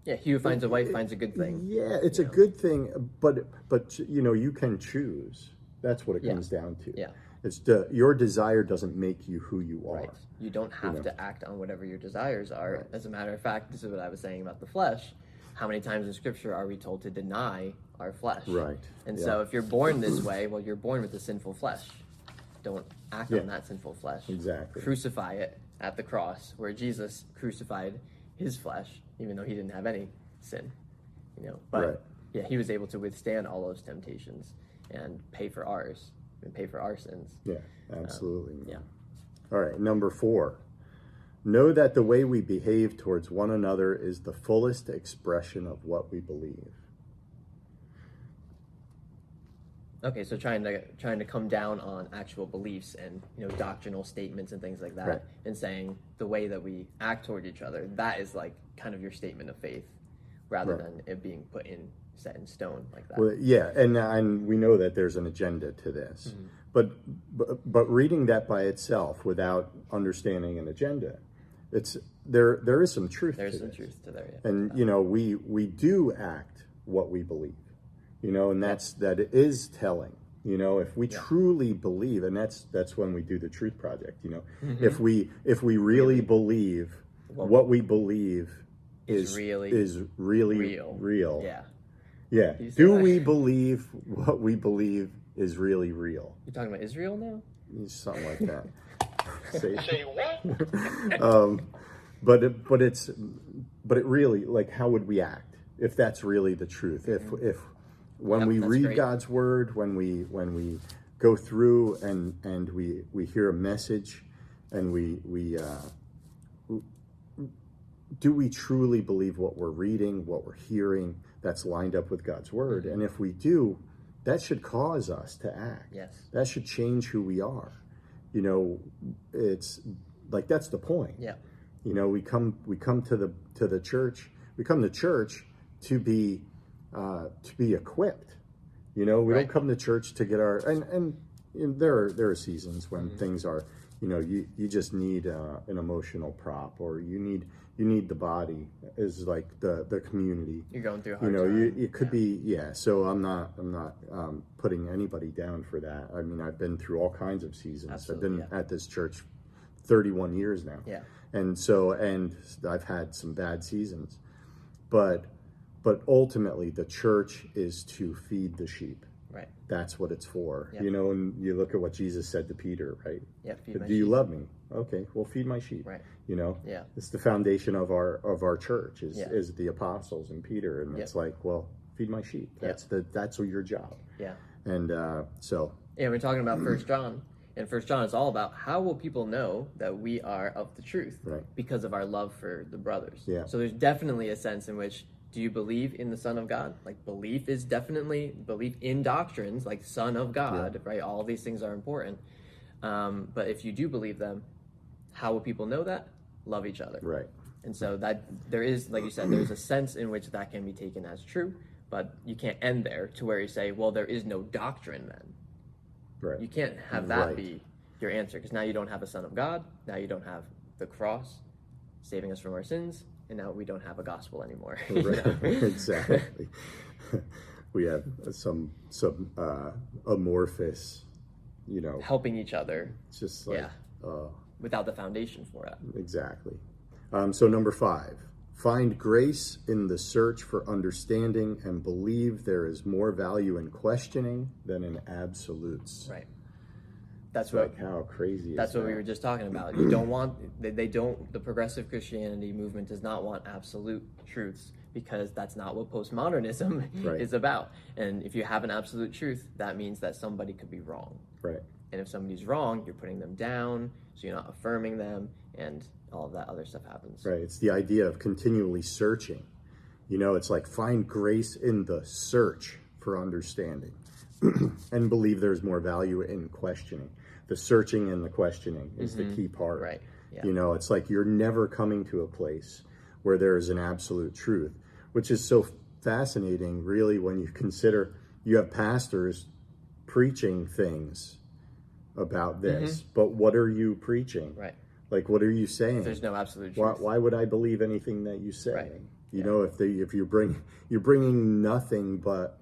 Yeah, he who finds a wife finds a good thing. yeah, it's a good thing, but but you know, you can choose. That's what it Yeah. comes down to. Yeah. It's the, your desire doesn't make you who you are. Right. You don't have know. to act on whatever your desires are. As a matter of fact, this is what I was saying about the flesh. How many times in Scripture are we told to deny our flesh? Right. And Yeah. so, if you're born this way, well, you're born with a sinful flesh. Don't act Yeah. on that sinful flesh. Exactly. Crucify it at the cross, where Jesus crucified his flesh, even though he didn't have any sin. You know, but Right. yeah, he was able to withstand all those temptations and pay for ours and pay for our sins. Yeah, absolutely. Um, Yeah. All right, number four. Know that the way we behave towards one another is the fullest expression of what we believe. Okay, so trying to trying to come down on actual beliefs and you know doctrinal statements and things like that, Right. and saying the way that we act toward each other that is like kind of your statement of faith, rather Right. than it being put in set in stone like that. Well, yeah, and and we know that there's an agenda to this, Mm-hmm. but, but but reading that by itself without understanding an agenda, it's there. There is some truth. There's some this. truth to there. Yeah. and you know we we do act what we believe you know and that's that is telling you know if we truly believe and that's that's when we do the truth project you know Mm-hmm. if we if we really, believe what we believe Is is really is really real. real yeah, yeah do that. we believe what we believe is really real you're talking about Israel now. something like that Say- Say what? um, but it, but it's but it really like how would we act if that's really the truth if if when Yep, we read great. God's word when we when we go through and and we we hear a message and we we uh, do we truly believe what we're reading what we're hearing that's lined up with God's word Mm-hmm. and if we do that should cause us to act Yes. that should change who we are you know it's like that's the point Yeah. you know we come we come to the to the church we come to church to be uh, to be equipped you know we Right. don't come to church to get our and and, there are there are seasons when Mm-hmm. things are you know you you just need uh, an emotional prop or you need you need the body is like the the community You're going through a you know time. you, it could be yeah so i'm not i'm not um, putting anybody down for that i mean i've been through all kinds of seasons Absolutely, i've been yeah. at this church 31 years now Yeah. and so and i've had some bad seasons but but ultimately the church is to feed the sheep Right. that's what it's for Yeah. you know and you look at what jesus said to peter right Yeah. Do you sheep. love me okay well feed my sheep Right. You know Yeah. it's the foundation of our of our church is Yeah. is the apostles and peter and Yeah. it's like well feed my sheep that's the that's your job Yeah. and uh so Yeah, we're talking about First John, and First John is all about how will people know that we are of the truth, Right. Because of our love for the brothers. Yeah. So there's definitely a sense in which do you believe in the Son of God? Like belief is definitely belief in doctrines, like Son of God, right? All these things are important. Um, but if you do believe them, how will people know that? Love each other. right And so that there is, like you said, there's a sense in which that can be taken as true, but you can't end there to where you say, well, there is no doctrine then. right You can't have that Right. be your answer because now you don't have a Son of God. Now you don't have the cross saving us from our sins, and now we don't have a gospel anymore. right exactly we have some some uh amorphous you know Helping each other it's just like Yeah. uh without the foundation for it. Exactly. Um, so, number five, find grace in the search for understanding and believe there is more value in questioning than in absolutes. Right. That's what Like, how crazy That's what we were just talking about. You don't want they, they don't the progressive Christianity movement does not want absolute truths because that's not what postmodernism Right. is about. And if you have an absolute truth, that means that somebody could be wrong. Right. And if somebody's wrong, you're putting them down, so you're not affirming them, and all of that other stuff happens. Right. It's the idea of continually searching. You know, it's like find grace in the search for understanding and believe there's more value in questioning. The searching and the questioning is the mm-hmm. key part. Right. Yeah. You know, it's like you're never coming to a place where there is an absolute truth. which is so fascinating, really, when you consider you have pastors preaching things about this, but what are you preaching? Right. Like, what are you saying? There's no absolute why, truth. why would I believe anything that you say? Right. You Yeah. know, if they if you bring you're bringing nothing but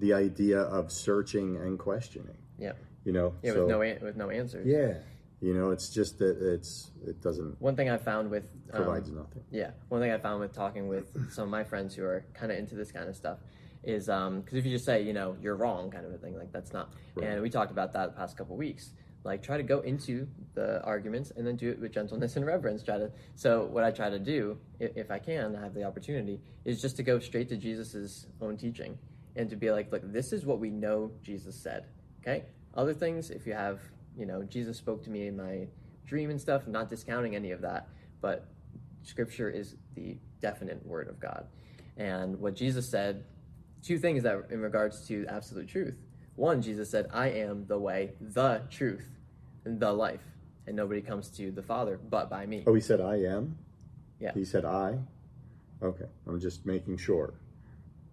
the idea of searching and questioning. Yeah. You know, Yeah, so with no an- with no answers. yeah, you know, it's just that it's it doesn't One thing I found with um, provides nothing. Yeah, one thing I found with talking with some of my friends who are kind of into this kind of stuff is um, because if you just say, you know, you're wrong, kind of a thing, like that's not. And we talked about that the past couple weeks. Like, try to go into the arguments and then do it with gentleness and reverence. Try to. So, what I try to do, if, if I can, I have the opportunity, is just to go straight to Jesus's own teaching and to be like, look, this is what we know Jesus said. Okay. Other things, if you have, you know, Jesus spoke to me in my dream and stuff, not discounting any of that, but scripture is the definite word of God. And what Jesus said, two things that in regards to absolute truth. One, Jesus said, I am the way, the truth, and the life. And nobody comes to the Father but by me. Oh, he said I am. Yeah. He said I. Okay, I'm just making sure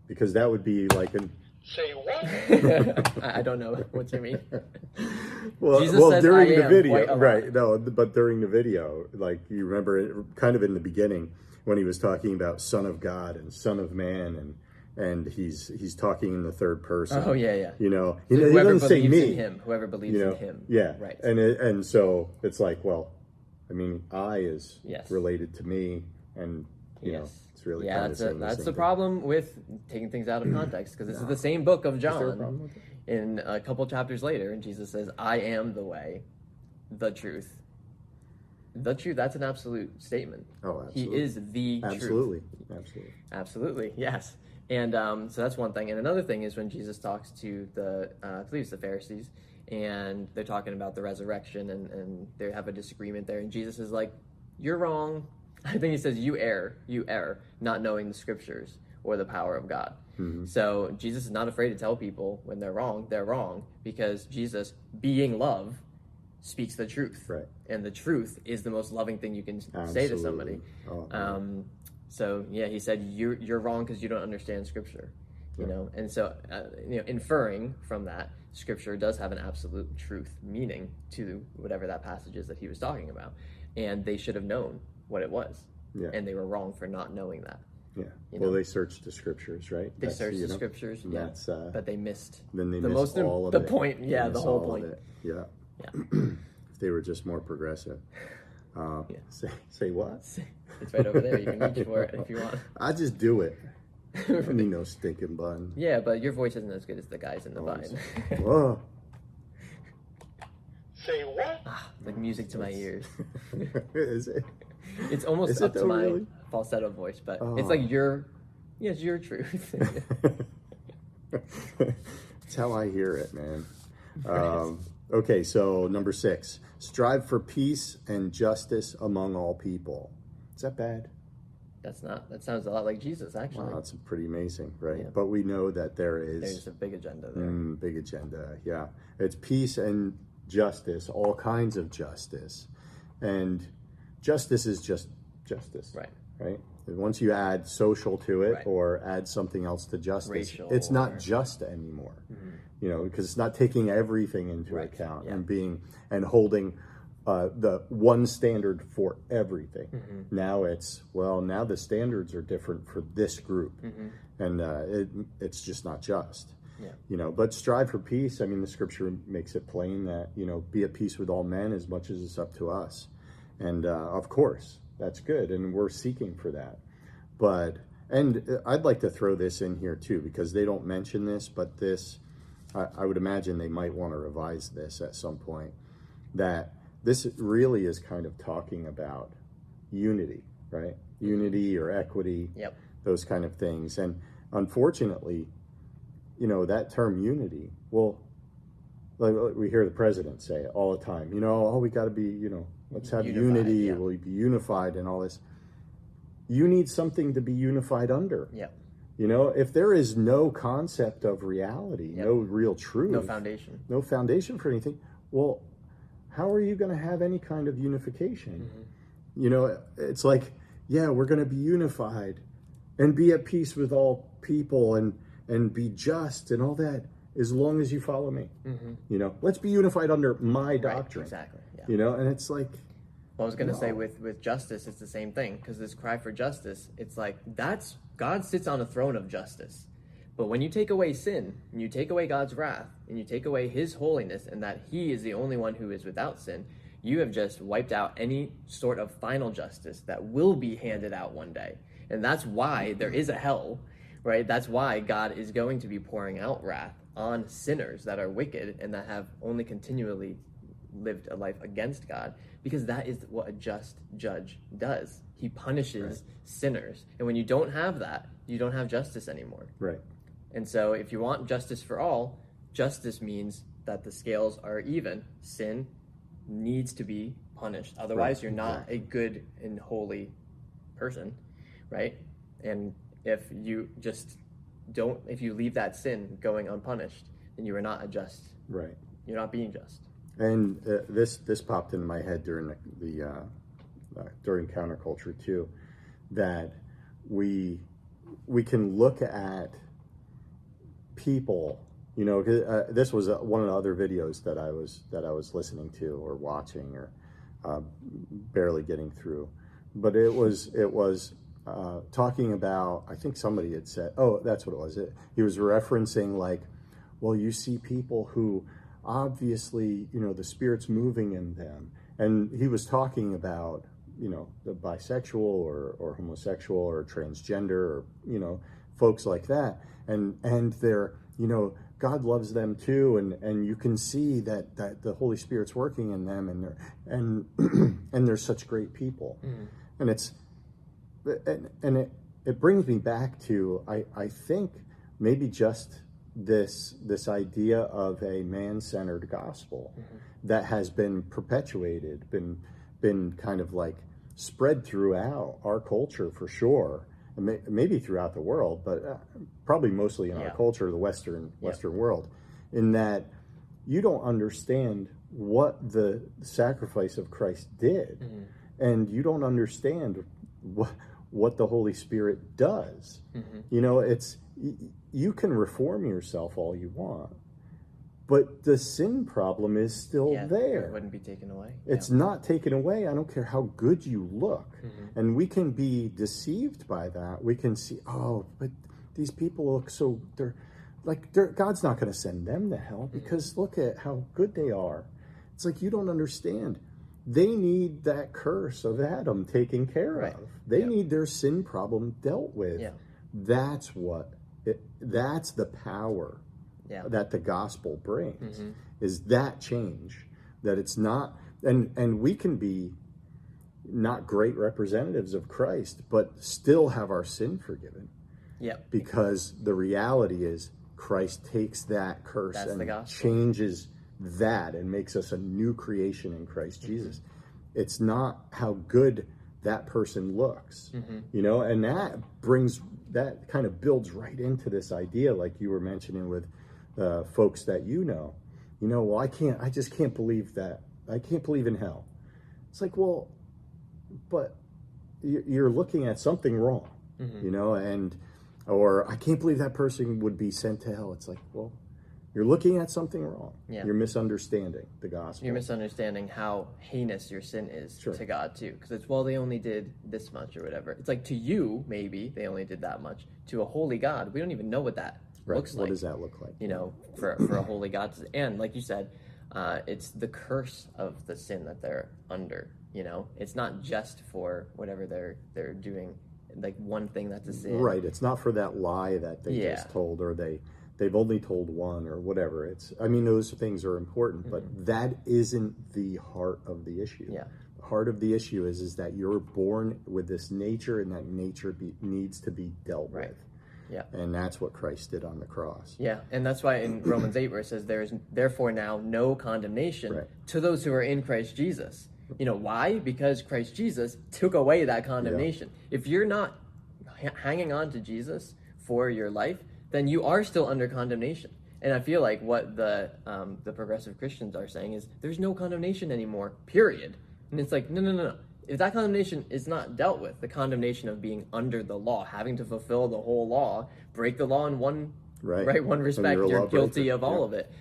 because that would be like an Say what? I I don't know what you mean. well, Jesus well says, during "I the am," video, quite a lot. right? No, but during the video, like you remember, it, kind of in the beginning when he was talking about Son of God and Son of Man, and and he's he's talking in the third person. Oh, yeah, yeah. You know, he, he Whoever doesn't say me. in him, whoever believes you know, in him. yeah, Right. And it, and so it's like, well, I mean, I is Yes. related to me, and you know, it's really yeah, kind that's, of a, that's same the problem with taking things out of context because this is the same book of a John. problem with it? in a couple chapters later, and Jesus says, I am the way, the truth. The truth, that's an absolute statement. Oh, He is the truth. Absolutely, absolutely. Absolutely, yes. And um, so that's one thing. And another thing is when Jesus talks to the, uh, I believe it's the Pharisees, and they're talking about the resurrection, and, and they have a disagreement there. And Jesus is like, You're wrong. I think he says, You err, you err, not knowing the scriptures or the power of God. So Jesus is not afraid to tell people when they're wrong, they're wrong, because Jesus, being love, speaks the truth. Right. And the truth is the most loving thing you can say to Absolutely. somebody. Oh, Um, so yeah, he said you're you're wrong because you don't understand scripture, you know, and so uh, you know, inferring from that, scripture does have an absolute truth meaning to whatever that passage is that he was talking about, and they should have known what it was, Yeah. and they were wrong for not knowing that. Yeah. you Well, know. they searched the scriptures, right? They That's, searched the know, scriptures, yeah, That's uh, but they missed then they the missed most all of the it. point, yeah, the whole point. Yeah. Yeah. if they were just more progressive. Uh, Yeah. Say say what? It's right over there. You can reach for it if you want. I just do it. I need no stinking bun. Yeah, but your voice isn't as good as the guys in the Oh, vine. Whoa. Say what? like music to my ears. Is it? It's almost Is it up to my really? falsetto voice, but Oh. it's like your, yeah, it's your truth. That's how I hear it, man. Um, okay, so number six strive for peace and justice among all people. Is that bad? That's not. That sounds a lot like Jesus, actually. Wow, that's pretty amazing, right? Yeah. But we know that there is There's a big agenda there. Mm, big agenda, yeah. It's peace and justice, all kinds of justice. And justice is just justice. Right. Right? And once you add social to it Right. or add something else to justice, Racial it's not or- just anymore. You know, because it's not taking everything into Right, account yeah. and being and holding uh, the one standard for everything. Mm-hmm. Now it's well, now the standards are different for this group, and uh, it, it's just not just Mm-hmm. Yeah. you know but strive for peace i mean the scripture makes it plain that you know be at peace with all men as much as it's up to us and uh, of course that's good and we're seeking for that but and uh, i'd like to throw this in here too because they don't mention this but this i, I would imagine they might want to revise this at some point that this really is kind of talking about unity right unity or equity Yep. those kind of things. And unfortunately, you know, that term unity, well, like we hear the president say it all the time, you know, oh, we got to be, you know, let's have Unified, unity, yeah. we'll be unified and all this. You need something to be unified under. Yep. You know, if there is no concept of reality, Yep. no real truth, No foundation. no foundation for anything, well, how are you going to have any kind of unification? Mm-hmm. You know, it's like, yeah, we're going to be unified, and be at peace with all people and and be just and all that as long as you follow me. You know, let's be unified under my Right, doctrine. exactly. Yeah. You know, and it's like Well, I was going to say with with justice, it's the same thing because this cry for justice, it's like that's God sits on a throne of justice. But when you take away sin, and you take away God's wrath, and you take away His holiness, and that He is the only one who is without sin, you have just wiped out any sort of final justice that will be handed out one day. And that's why mm-hmm. there is a hell, right? That's why God is going to be pouring out wrath on sinners that are wicked and that have only continually lived a life against God because that is what a just judge does. He punishes sinners. And when you don't have that, you don't have justice anymore. right. And so if you want justice for all, justice means that the scales are even. Sin needs to be punished. Otherwise, Right, you're not a good and holy person, right? And if you just don't if you leave that sin going unpunished, then you are not a just. Right. You're not being just. And uh, this this popped into my head during the, the uh, uh, during counterculture too, that we we can look at people. You know, uh, this was uh, one of the other videos that I was that I was listening to or watching or uh, barely getting through, but it was it was uh, talking about. I think somebody had said, "Oh, that's what it was." It, he was referencing like, well, you see people who obviously, you know, the spirit's moving in them, and he was talking about, you know, the bisexual or or homosexual or transgender or you know, folks like that, and and they're you know God loves them too, and and you can see that that the Holy Spirit's working in them, and they're and and they're such great people, mm. and it's and, and it it brings me back to I I think maybe just this this idea of a man-centered gospel mm-hmm. that has been perpetuated been been kind of like spread throughout our culture for sure and may, maybe throughout the world but uh, probably mostly in Yeah. our culture the western western world in that you don't understand what the sacrifice of Christ did. Mm-hmm. And you don't understand what what the Holy Spirit does. Mm-hmm. You know it's you can reform yourself all you want but the sin problem is still yeah, there It wouldn't be taken away. it's Yeah. not taken away. I don't care how good you look. Mm-hmm. And we can be deceived by that. We can see, oh, but these people look so, they're like, they're, God's not going to send them to hell Mm-hmm. because look at how good they are. It's like, you don't understand. They need that curse of Adam taken care Right. of. They Yeah. need their sin problem dealt with. Yeah. That's what, that's the power Yeah. that the gospel brings Mm-hmm. is that change that it's not and and we can be not great representatives of Christ but still have our sin forgiven yeah. because the reality is Christ takes that curse That's and changes that and makes us a new creation in Christ Mm-hmm. Jesus it's not how good that person looks Mm-hmm. you know and that brings that kind of builds right into this idea like you were mentioning with uh, folks that you know. You know well i can't i just can't believe that. I can't believe in hell. It's like well but you- you're looking at something wrong Mm-hmm. you know and or i can't believe that person would be sent to hell. It's like well you're looking at something wrong Yeah. you're misunderstanding the gospel You're misunderstanding how heinous your sin is Sure. to God too, because it's well they only did this much or whatever. It's like to you maybe they only did that much. To a holy God, we don't even know what that right. looks what like. What does that look like You know, for for a holy God, to, and like you said, uh, it's the curse of the sin that they're under. You know, it's not just for whatever they're they're doing, like one thing that's a sin. Right. It's not for that lie that they Yeah. just told or they they've only told one or whatever. It's I mean those things are important, but that isn't the heart of the issue. Mm-hmm. Yeah. The heart of the issue is is that you're born with this nature and that nature be, needs to be dealt Right. with. Yeah. And that's what Christ did on the cross. Yeah, and that's why in Romans 8, where it says, There is therefore now no condemnation Right. to those who are in Christ Jesus. You know, why? Because Christ Jesus took away that condemnation. If you're not h- hanging on to Jesus for your life, then you are still under condemnation. And I feel like what the um, the progressive Christians are saying is there's no condemnation anymore, period. And it's like, no, no, no, no. if that condemnation is not dealt with, the condemnation of being under the law, having to fulfill the whole law, break the law in one Right. right one respect, you're you're guilty of all Yeah. of it.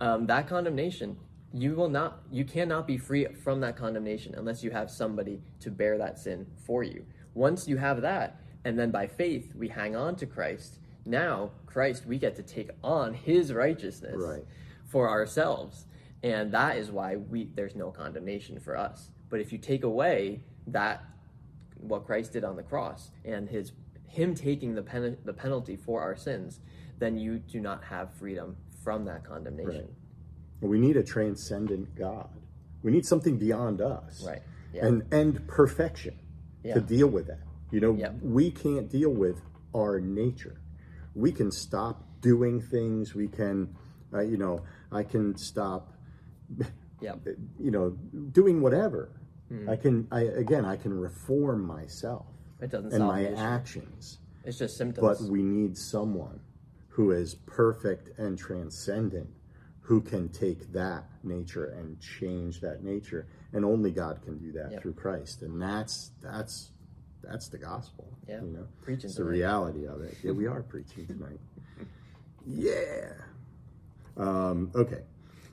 Um, that condemnation, you will not, you cannot be free from that condemnation unless you have somebody to bear that sin for you. Once you have that, and then by faith we hang on to Christ. Now Christ, we get to take on His righteousness Right. for ourselves, and that is why we there's no condemnation for us. But if you take away that what Christ did on the cross and his him taking the pen, the penalty for our sins, then you do not have freedom from that condemnation. We need a transcendent God. We need something beyond us. Right. Yeah. And and perfection Yeah. to deal with that. You know, Yeah. we can't deal with our nature. We can stop doing things. We can, uh, you know, I can stop, yeah. you know, doing whatever. Hmm. I can, I again, I can reform myself It doesn't and my actions. It's just symptoms. But we need someone who is perfect and transcendent who can take that nature and change that nature. And only God can do that Yeah. through Christ. And that's that's that's the gospel. Yeah. You know? Preaching It's the reality of it. Yeah, we are preaching tonight. Yeah. Um, okay.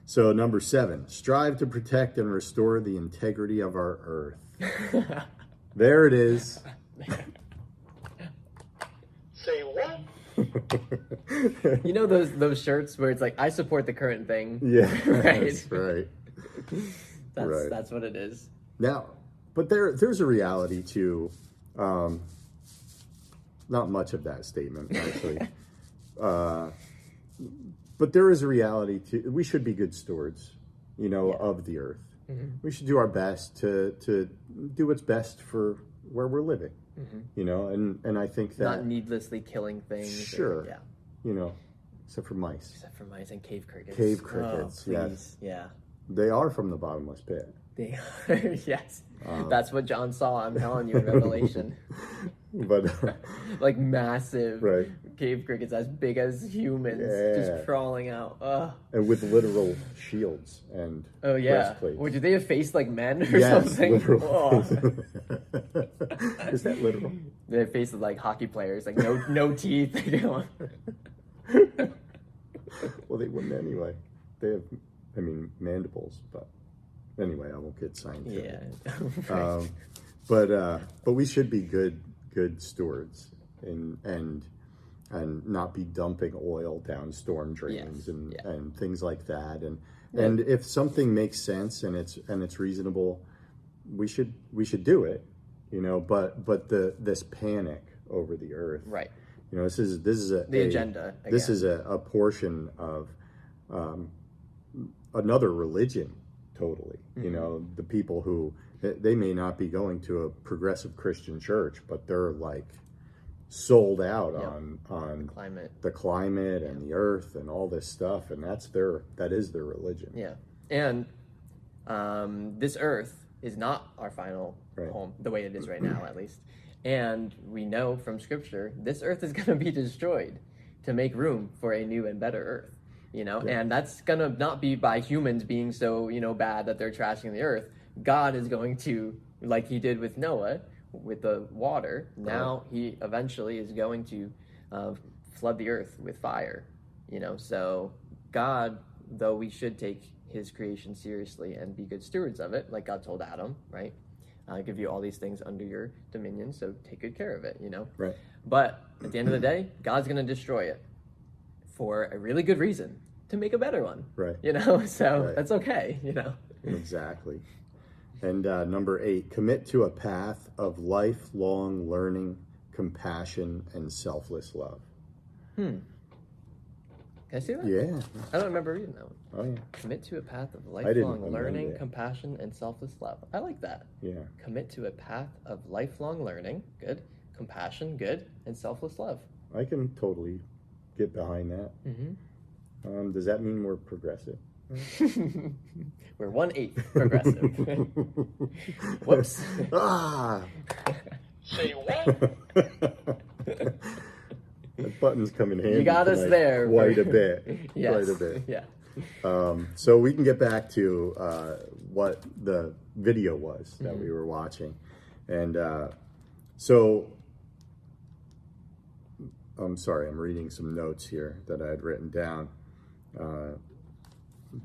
So number seven, strive to protect and restore the integrity of our earth. there it is. Say what? you know those those shirts where it's like I support the current thing. Yeah, right. that's right. That's Right. that's what it is. Now, but there there's a reality to, um, not much of that statement actually, uh, but there is a reality to. We should be good stewards, you know, Yeah. of the earth. We should do our best to to do what's best for where we're living, you know, and and I think that Not needlessly killing things. or- Sure. yeah. you know, except for mice, Except for mice and cave crickets. Cave Oh, crickets, please. yes. Yeah. they are from the bottomless pit. They are, yes. Um, That's what John saw, I'm telling you, in Revelation. But like massive Right. cave crickets as big as humans Yeah. just crawling out. Ugh. and with literal shields and Oh yeah. Or did they have face like men or Yes, something? literal. Is that literal? They have faces like hockey players, like no no teeth. They don't- Well, they wouldn't anyway. They have, I mean, mandibles, but anyway, I won't get scientific. yeah. Um, but uh, but we should be good good stewards and and and not be dumping oil down storm drains Yes, and yeah. and things like that. And and if something makes sense and it's and it's reasonable, we should we should do it. You know, but but the this panic over the earth right. You know, this is this is a The a- agenda, This is a, a portion of um, another religion. Totally, you Mm-hmm. know, the people who they- may not be going to a progressive Christian church, but they're like sold out on on Climate. the climate and the earth and all this stuff, and that's their that is their religion. Yeah. And um, this earth is not our final Right. home, the way it is right now, at least. And we know from scripture, this earth is going to be destroyed to make room for a new and better earth. You know, and that's going to not be by humans being so, you know, bad that they're trashing the earth. God is going to, like he did with Noah, with the water, now he eventually is going to uh, flood the earth with fire. You know, so God, though we should take his creation seriously and be good stewards of it, like God told Adam, right? I give you all these things under your dominion, so take good care of it, you know? Right. But at the end of the day, God's going to destroy it for a really good reason to make a better one. Right. You know, so Right. that's okay, you know? Exactly. And uh, number eight, commit to a path of lifelong learning, compassion, and selfless love. Hmm. Can I see that? Yeah. I don't remember reading that one. Oh yeah. Commit to a path of lifelong learning, compassion, and selfless love. I like that. Yeah. Commit to a path of lifelong learning, good. Compassion, good. And selfless love. I can totally get behind that. Mhm. Um, does that mean we're progressive? We're one eighth progressive. Whoops. ah! Say what? that button's coming handy. You got us there. Quite a bit. yes. Quite a bit. Yeah. Um, so we can get back to uh, what the video was that we were watching, and uh, so I'm sorry, I'm reading some notes here that I had written down. Uh,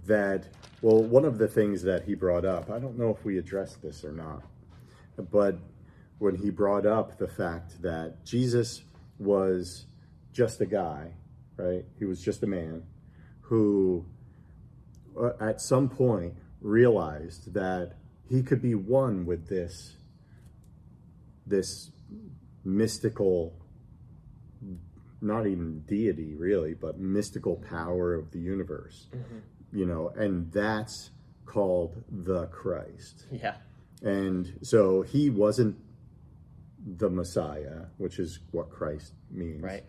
that well, one of the things that he brought up, I don't know if we addressed this or not, but when he brought up the fact that Jesus was just a guy, right? He was just a man who, uh, at some point, realized that he could be one with this this mystical not even deity really but mystical power of the universe mm-hmm. you know and that's called the christ Yeah. and so he wasn't the messiah which is what christ means Right.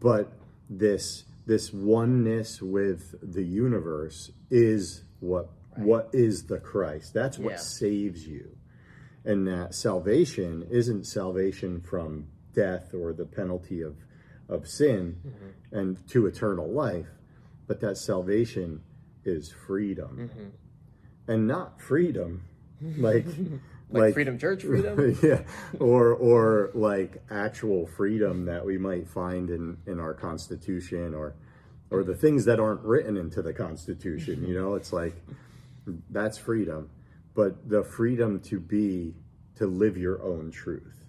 but this this oneness with the universe is what what is the Christ. That's what Yeah. saves you. And that salvation isn't salvation from death or the penalty of of sin Mm-hmm. and to eternal life, but that salvation is freedom. Mm-hmm. And not freedom like Like, Freedom Church freedom. yeah, or or like actual freedom that we might find in in our Constitution, or or the things that aren't written into the Constitution. You know, it's like that's freedom, but the freedom to be to live your own truth.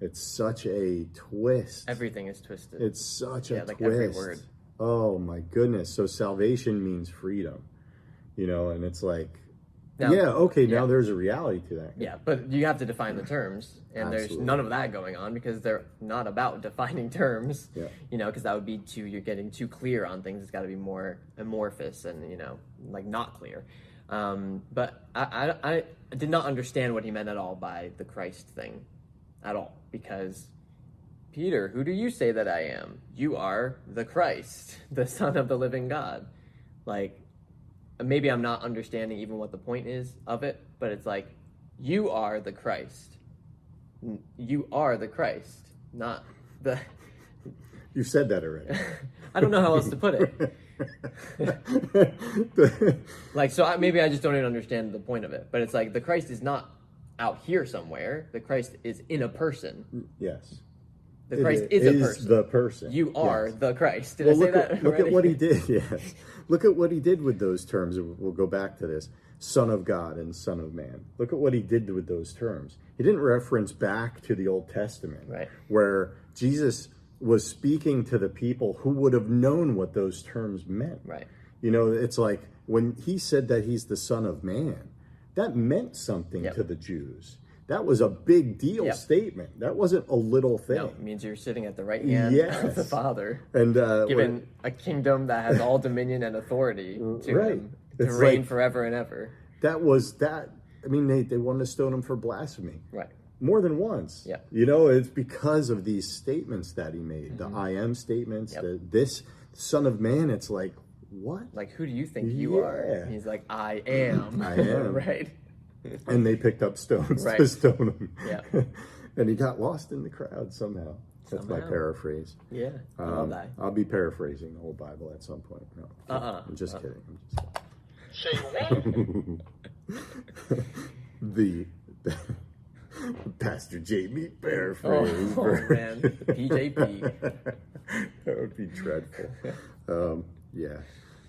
It's such a twist. Everything is twisted. It's such a like twist. every word. Oh my goodness! So salvation means freedom, you know, and it's like, Now- yeah, okay, now there's a reality to that. Yeah, but you have to define the terms, and there's none of that going on because they're not about defining terms. Yeah. You know, because that would be too you're getting too clear on things. It's got to be more amorphous and you know, like not clear. Um, but I, I I did not understand what he meant at all by the Christ thing, at all because. Peter, who do you say that I am? You are the Christ, the Son of the living God. Like, maybe I'm not understanding even what the point is of it, but it's like, you are the Christ. You are the Christ, not the. You said that already. I don't know how else to put it. Like, so I, maybe I just don't even understand the point of it. But it's like, the Christ is not out here somewhere. The Christ is in a person. yes. The Christ It is, a person. the person. you are Yes. the Christ. Did Well, I say look that? at, look at what he did. Yes. Look at what he did with those terms. We'll go back to this. Son of God and Son of Man. Look at what he did with those terms. He didn't reference back to the Old Testament, Right. where Jesus was speaking to the people who would have known what those terms meant. Right. You know, it's like when he said that he's the Son of Man, that meant something Yep. to the Jews. That was a big deal Yep. statement. That wasn't a little thing. No, it means you're sitting at the right hand Yes. of the Father, And uh, given a kingdom that has all dominion and authority to Right. him to It's reign like- forever and ever. that was that. I mean, they, they wanted to stone him for blasphemy Right. more than once. Yeah. You know, it's because of these statements that he made the I am statements, Mm-hmm. Yep. the this Son of Man. It's like, what? Like, who do you think you are? And he's like, I am. I am. right. And they picked up stones to stone him. Yeah. and he got lost in the crowd somehow. That's my paraphrase. Yeah. Um, I'll be paraphrasing the whole Bible at some point. No, Uh-uh. I'm just kidding. I'm just Say what? the Pastor Jamie paraphrase. Oh, man. PJP. that would be dreadful. Um, yeah.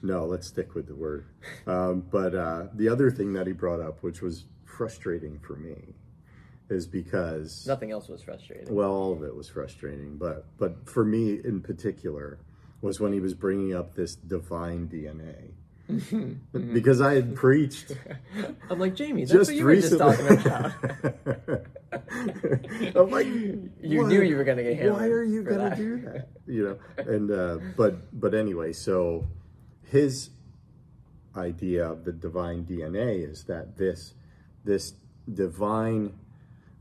No, let's stick with the word. Um, but uh, the other thing that he brought up, which was frustrating for me, is because Nothing else was frustrating. well, all of it was frustrating, but but for me in particular was when he was bringing up this divine DNA. Because I had preached I'm like, Jamie, that's just what you were just talking about. I'm like, You why- knew you were going to get hammered. Why are you gonna that. do that? You know, and uh, but but anyway, so his idea of the divine DNA is that this this divine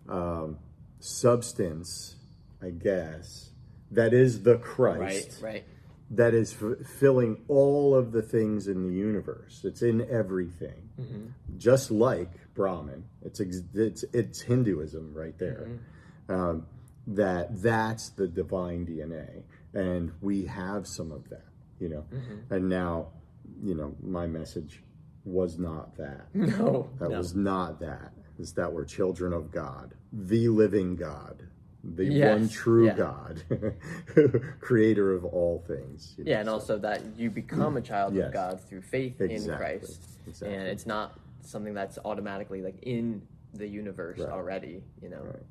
um, substance, I guess, that is the Christ, Right, right. That is f- filling all of the things in the universe. It's in everything, mm-hmm. just like Brahman. It's ex- it's it's Hinduism right there. Mm-hmm. Um, that that's the divine DNA, and we have some of that, you know. Mm-hmm. And now, you know, my message was not that. No, That no. was not that. Is that we're children of God, the living God, the Yes, one true yeah. God, creator of all things. you know, Yeah, and so- also that you become a child Yes. of God through faith in Christ, exactly. and it's not something that's automatically like in the universe Right. already. You know, Right.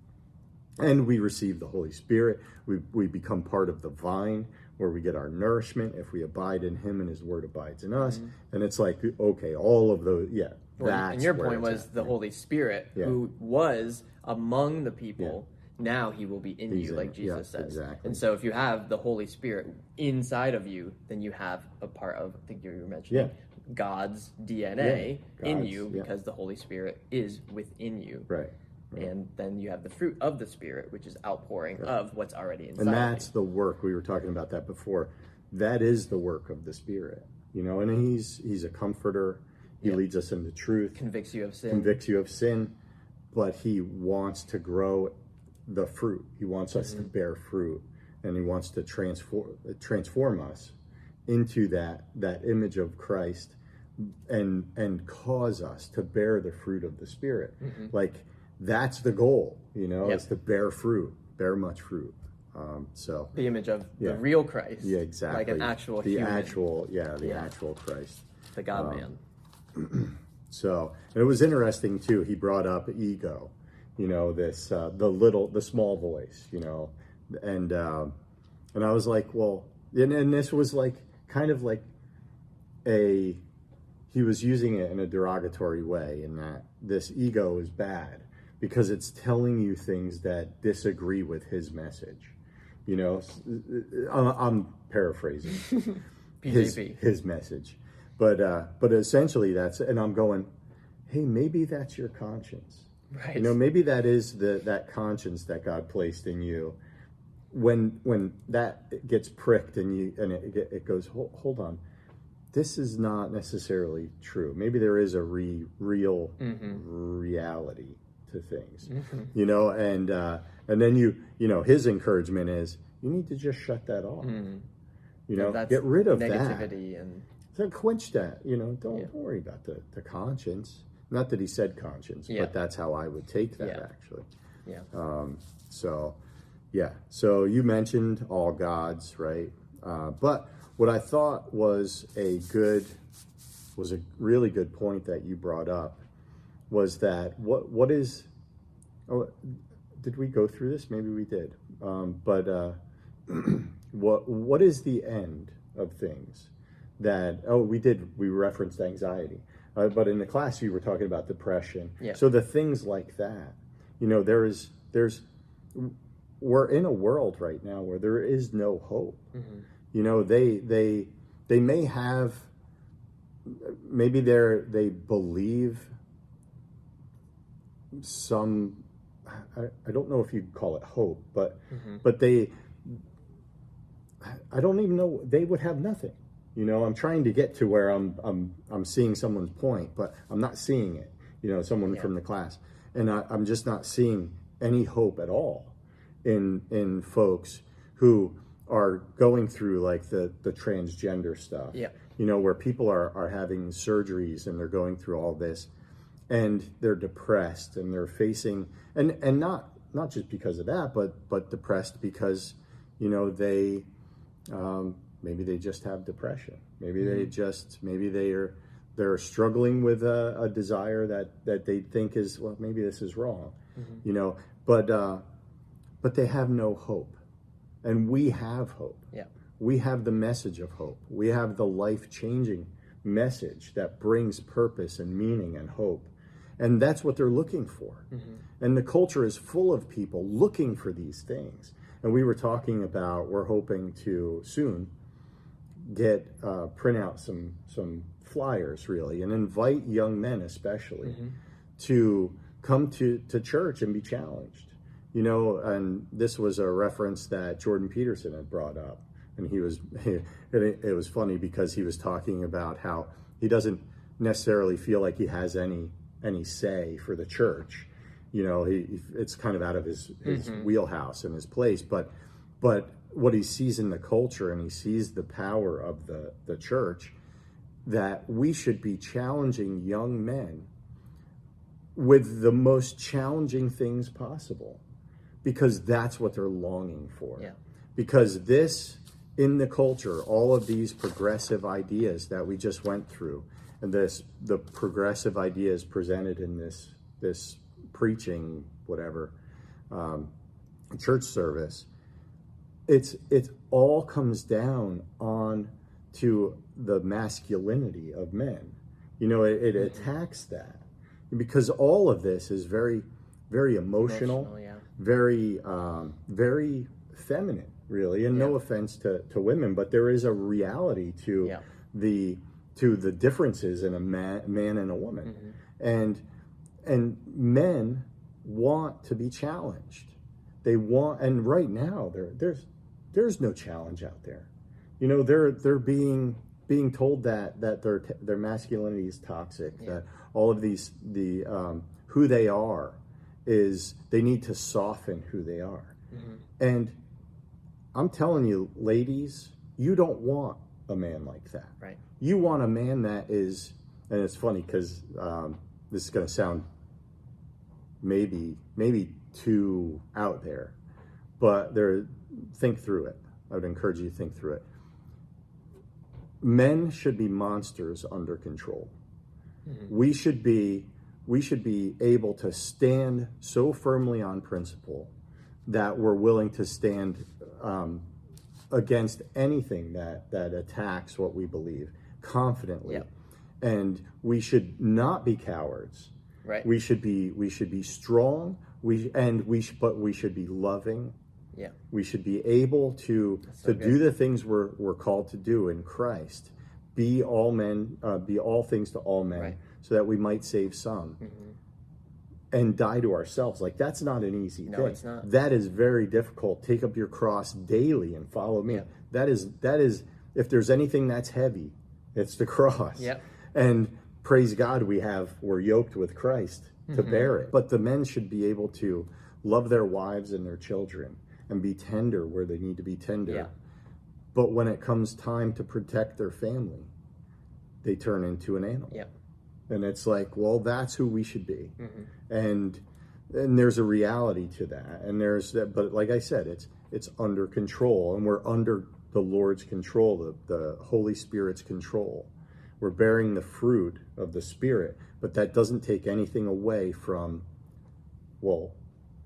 and we receive the Holy Spirit. We we become part of the vine where we get our nourishment if we abide in Him and His Word abides in us. And it's like okay, all of those, yeah. Mm-hmm. Well, that's and your point was at, the right? Holy Spirit, Yeah. who was among the people. Now he will be in He's you, in- like Jesus yeah, says. exactly. And so, if you have the Holy Spirit inside of you, then you have a part of. I think you were mentioning God's DNA Yeah, in God's- you yeah. because the Holy Spirit is within you. right. And then you have the fruit of the Spirit, which is outpouring of what's already inside. and that's the work we were talking about that before that is the work of the spirit you know and he's he's a comforter he Yeah. leads us into truth convicts you of sin. convicts you of sin but he wants to grow the fruit he wants us Mm-hmm. to bear fruit and he wants to transform transform us into that that image of christ and and cause us to bear the fruit of the spirit like that's the goal you know Mm-hmm. Yep. is to bear fruit bear much fruit um, so the image of Yeah. the real Christ. yeah, exactly. Like an actual the human, actual, yeah, the Yeah. actual Christ. the God man. So and it was interesting too. He brought up ego, you know, this uh, the little, the small voice, you know, and um, and I was like, well, and, and this was like kind of like a he was using it in a derogatory way, in that this ego is bad because it's telling you things that disagree with his message. You know, s- I'm I'm paraphrasing. his his message. But uh, but essentially that's and I'm going, hey, maybe that's your conscience. Right. You know, maybe that is the that conscience that God placed in you. When when that gets pricked and you and it, it goes, hold, hold on, this is not necessarily true. Maybe there is a re, real mm-hmm. reality to things, mm-hmm. you know, and uh, and then you you know his encouragement is you need to just shut that off. Mm-hmm. You know, That's get rid of that. negativity and So quench that. You know, don't Yeah. don't worry about the, the conscience. Not that he said conscience, Yeah. but that's how I would take that Yeah. actually. yeah. So, yeah. So you mentioned all gods, right? Uh, but what I thought was a good, was a really good point that you brought up, was that what what is, oh, did we go through this? Maybe we did. Um, but uh, what what is the end of things? That oh we did we referenced anxiety, uh, but in the class you were talking about depression. Yeah. So the things like that, you know, there is there's we're in a world right now where there is no hope. You know, they they they may have maybe they're they believe some I, I don't know if you'd call it hope, but but they I don't even know they would have nothing. You know, I'm trying to get to where I'm I'm I'm seeing someone's point, but I'm not seeing it. You know, someone Yeah. from the class, and I, I'm just not seeing any hope at all in in folks who are going through like the the transgender stuff. Yeah. You know, where people are are having surgeries and they're going through all this, and they're depressed and they're facing and and not not just because of that, but but depressed because you know they um, maybe they just have depression. Maybe they mm-hmm. just maybe they are they're struggling with a, a desire that that they think is well maybe this is wrong, mm-hmm. you know. But uh, but they have no hope, and we have hope. Yeah. We have the message of hope. We have the life changing message that brings purpose and meaning and hope. And that's what they're looking for. Mm-hmm. And the culture is full of people looking for these things. And we were talking about, we're hoping to soon get, uh, print out some, some flyers really and invite young men especially to come to, to church and be challenged. You know, and this was a reference that Jordan Peterson had brought up and he was and it, it was funny because he was talking about how he doesn't necessarily feel like he has any any say for the church. You know he it's kind of out of his his wheelhouse and his place but but what he sees in the culture and he sees the power of the the church that we should be challenging young men with the most challenging things possible because that's what they're longing for. Yeah. Because this, in the culture, all of these progressive ideas that we just went through, and this the progressive ideas presented in this this preaching, whatever, um, church service, it's it all comes down on to the masculinity of men. You know, it, it attacks that because all of this is very, very emotional, Emotional, yeah. very, um, very feminine, really. And no offense to, to women, but there is a reality to Yeah. the to the differences in a man, man and a woman, Mm-hmm. and and men want to be challenged. They want, and right now there there's there's no challenge out there. You know, they're they're being being told that that their their masculinity is toxic. That all of these the um, who they are is they need to soften who they are. And I'm telling you, ladies, you don't want a man like that. Right. You want a man that is, and it's funny because um, this is going to sound maybe maybe too out there, but there. Think through it. I would encourage you to think through it. Men should be monsters under control. We should be we should be able to stand so firmly on principle that we're willing to stand um, against anything that that attacks what we believe confidently Yep. and we should not be cowards Right. we should be we should be strong we and we sh- but we should be loving yeah. we should be able to so to do the things we're we're called to do in Christ be all men uh, be all things to all men Right. Mm-hmm. so that we might save some and die to ourselves like that's not an easy No, thing it's not. that is very difficult take up your cross daily and follow me Yeah. that is that is if there's anything that's heavy it's the cross Yep. and praise god we have we're yoked with christ to Mm-hmm. bear it but the men should be able to love their wives and their children and be tender where they need to be tender Yeah. but when it comes time to protect their family they turn into an animal Yep. and it's like well that's who we should be Mm-hmm. and and there's a reality to that and there's that but like i said it's it's under control and we're under the lord's control the, the holy spirit's control we're bearing the fruit of the spirit but that doesn't take anything away from well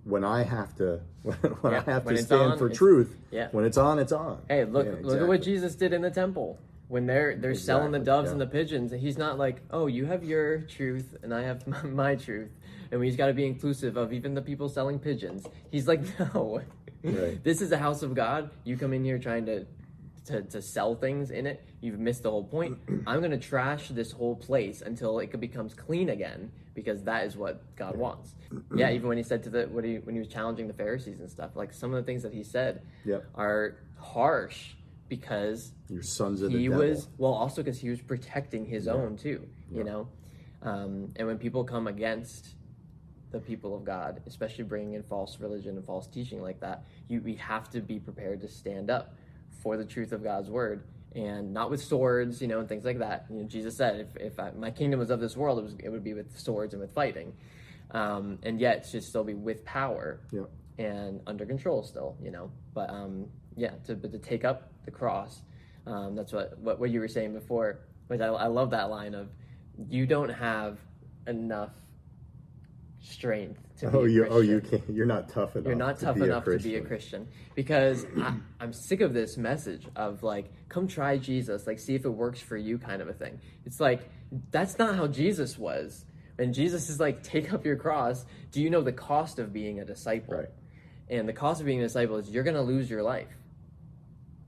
when i have to when Yeah, i have when to stand on, for truth yeah. when it's on it's on Hey, look! Yeah, Look at what. Jesus did in the temple when they're they're selling the doves yeah. and the pigeons. He's not like, oh, you have your truth and I have my, my truth, and we've got to be inclusive of even the people selling pigeons. He's like, no, Right. this is a house of God. You come in here trying to. To, to sell things in it, you've missed the whole point. I'm gonna trash this whole place until it becomes clean again, because that is what God wants. yeah, even when he said to the when he when he was challenging the Pharisees and stuff, like some of the things that he said Yep. are harsh because your sons of the he devil. was well also because he was protecting his own too you know? Um, and when people come against the people of god especially bringing in false religion and false teaching like that you we have to be prepared to stand up for the truth of god's word and not with swords you know and things like that you know jesus said if, if I, my kingdom was of this world it was it would be with swords and with fighting um, and yet it should still be with power Yep. and under control still, you know. But um, yeah, to but to take up the cross, um, that's what, what what you were saying before. Which I, I love that line of, you don't have enough strength to oh, be oh a you, Oh, you can't. You're not tough enough You're not to tough be a enough to be a Christian. Because I, I'm sick of this message of like, come try Jesus, like see if it works for you, kind of a thing. It's like that's not how Jesus was. And Jesus is like, take up your cross. Do you know the cost of being a disciple? Right. And the cost of being a disciple is you're going to lose your life,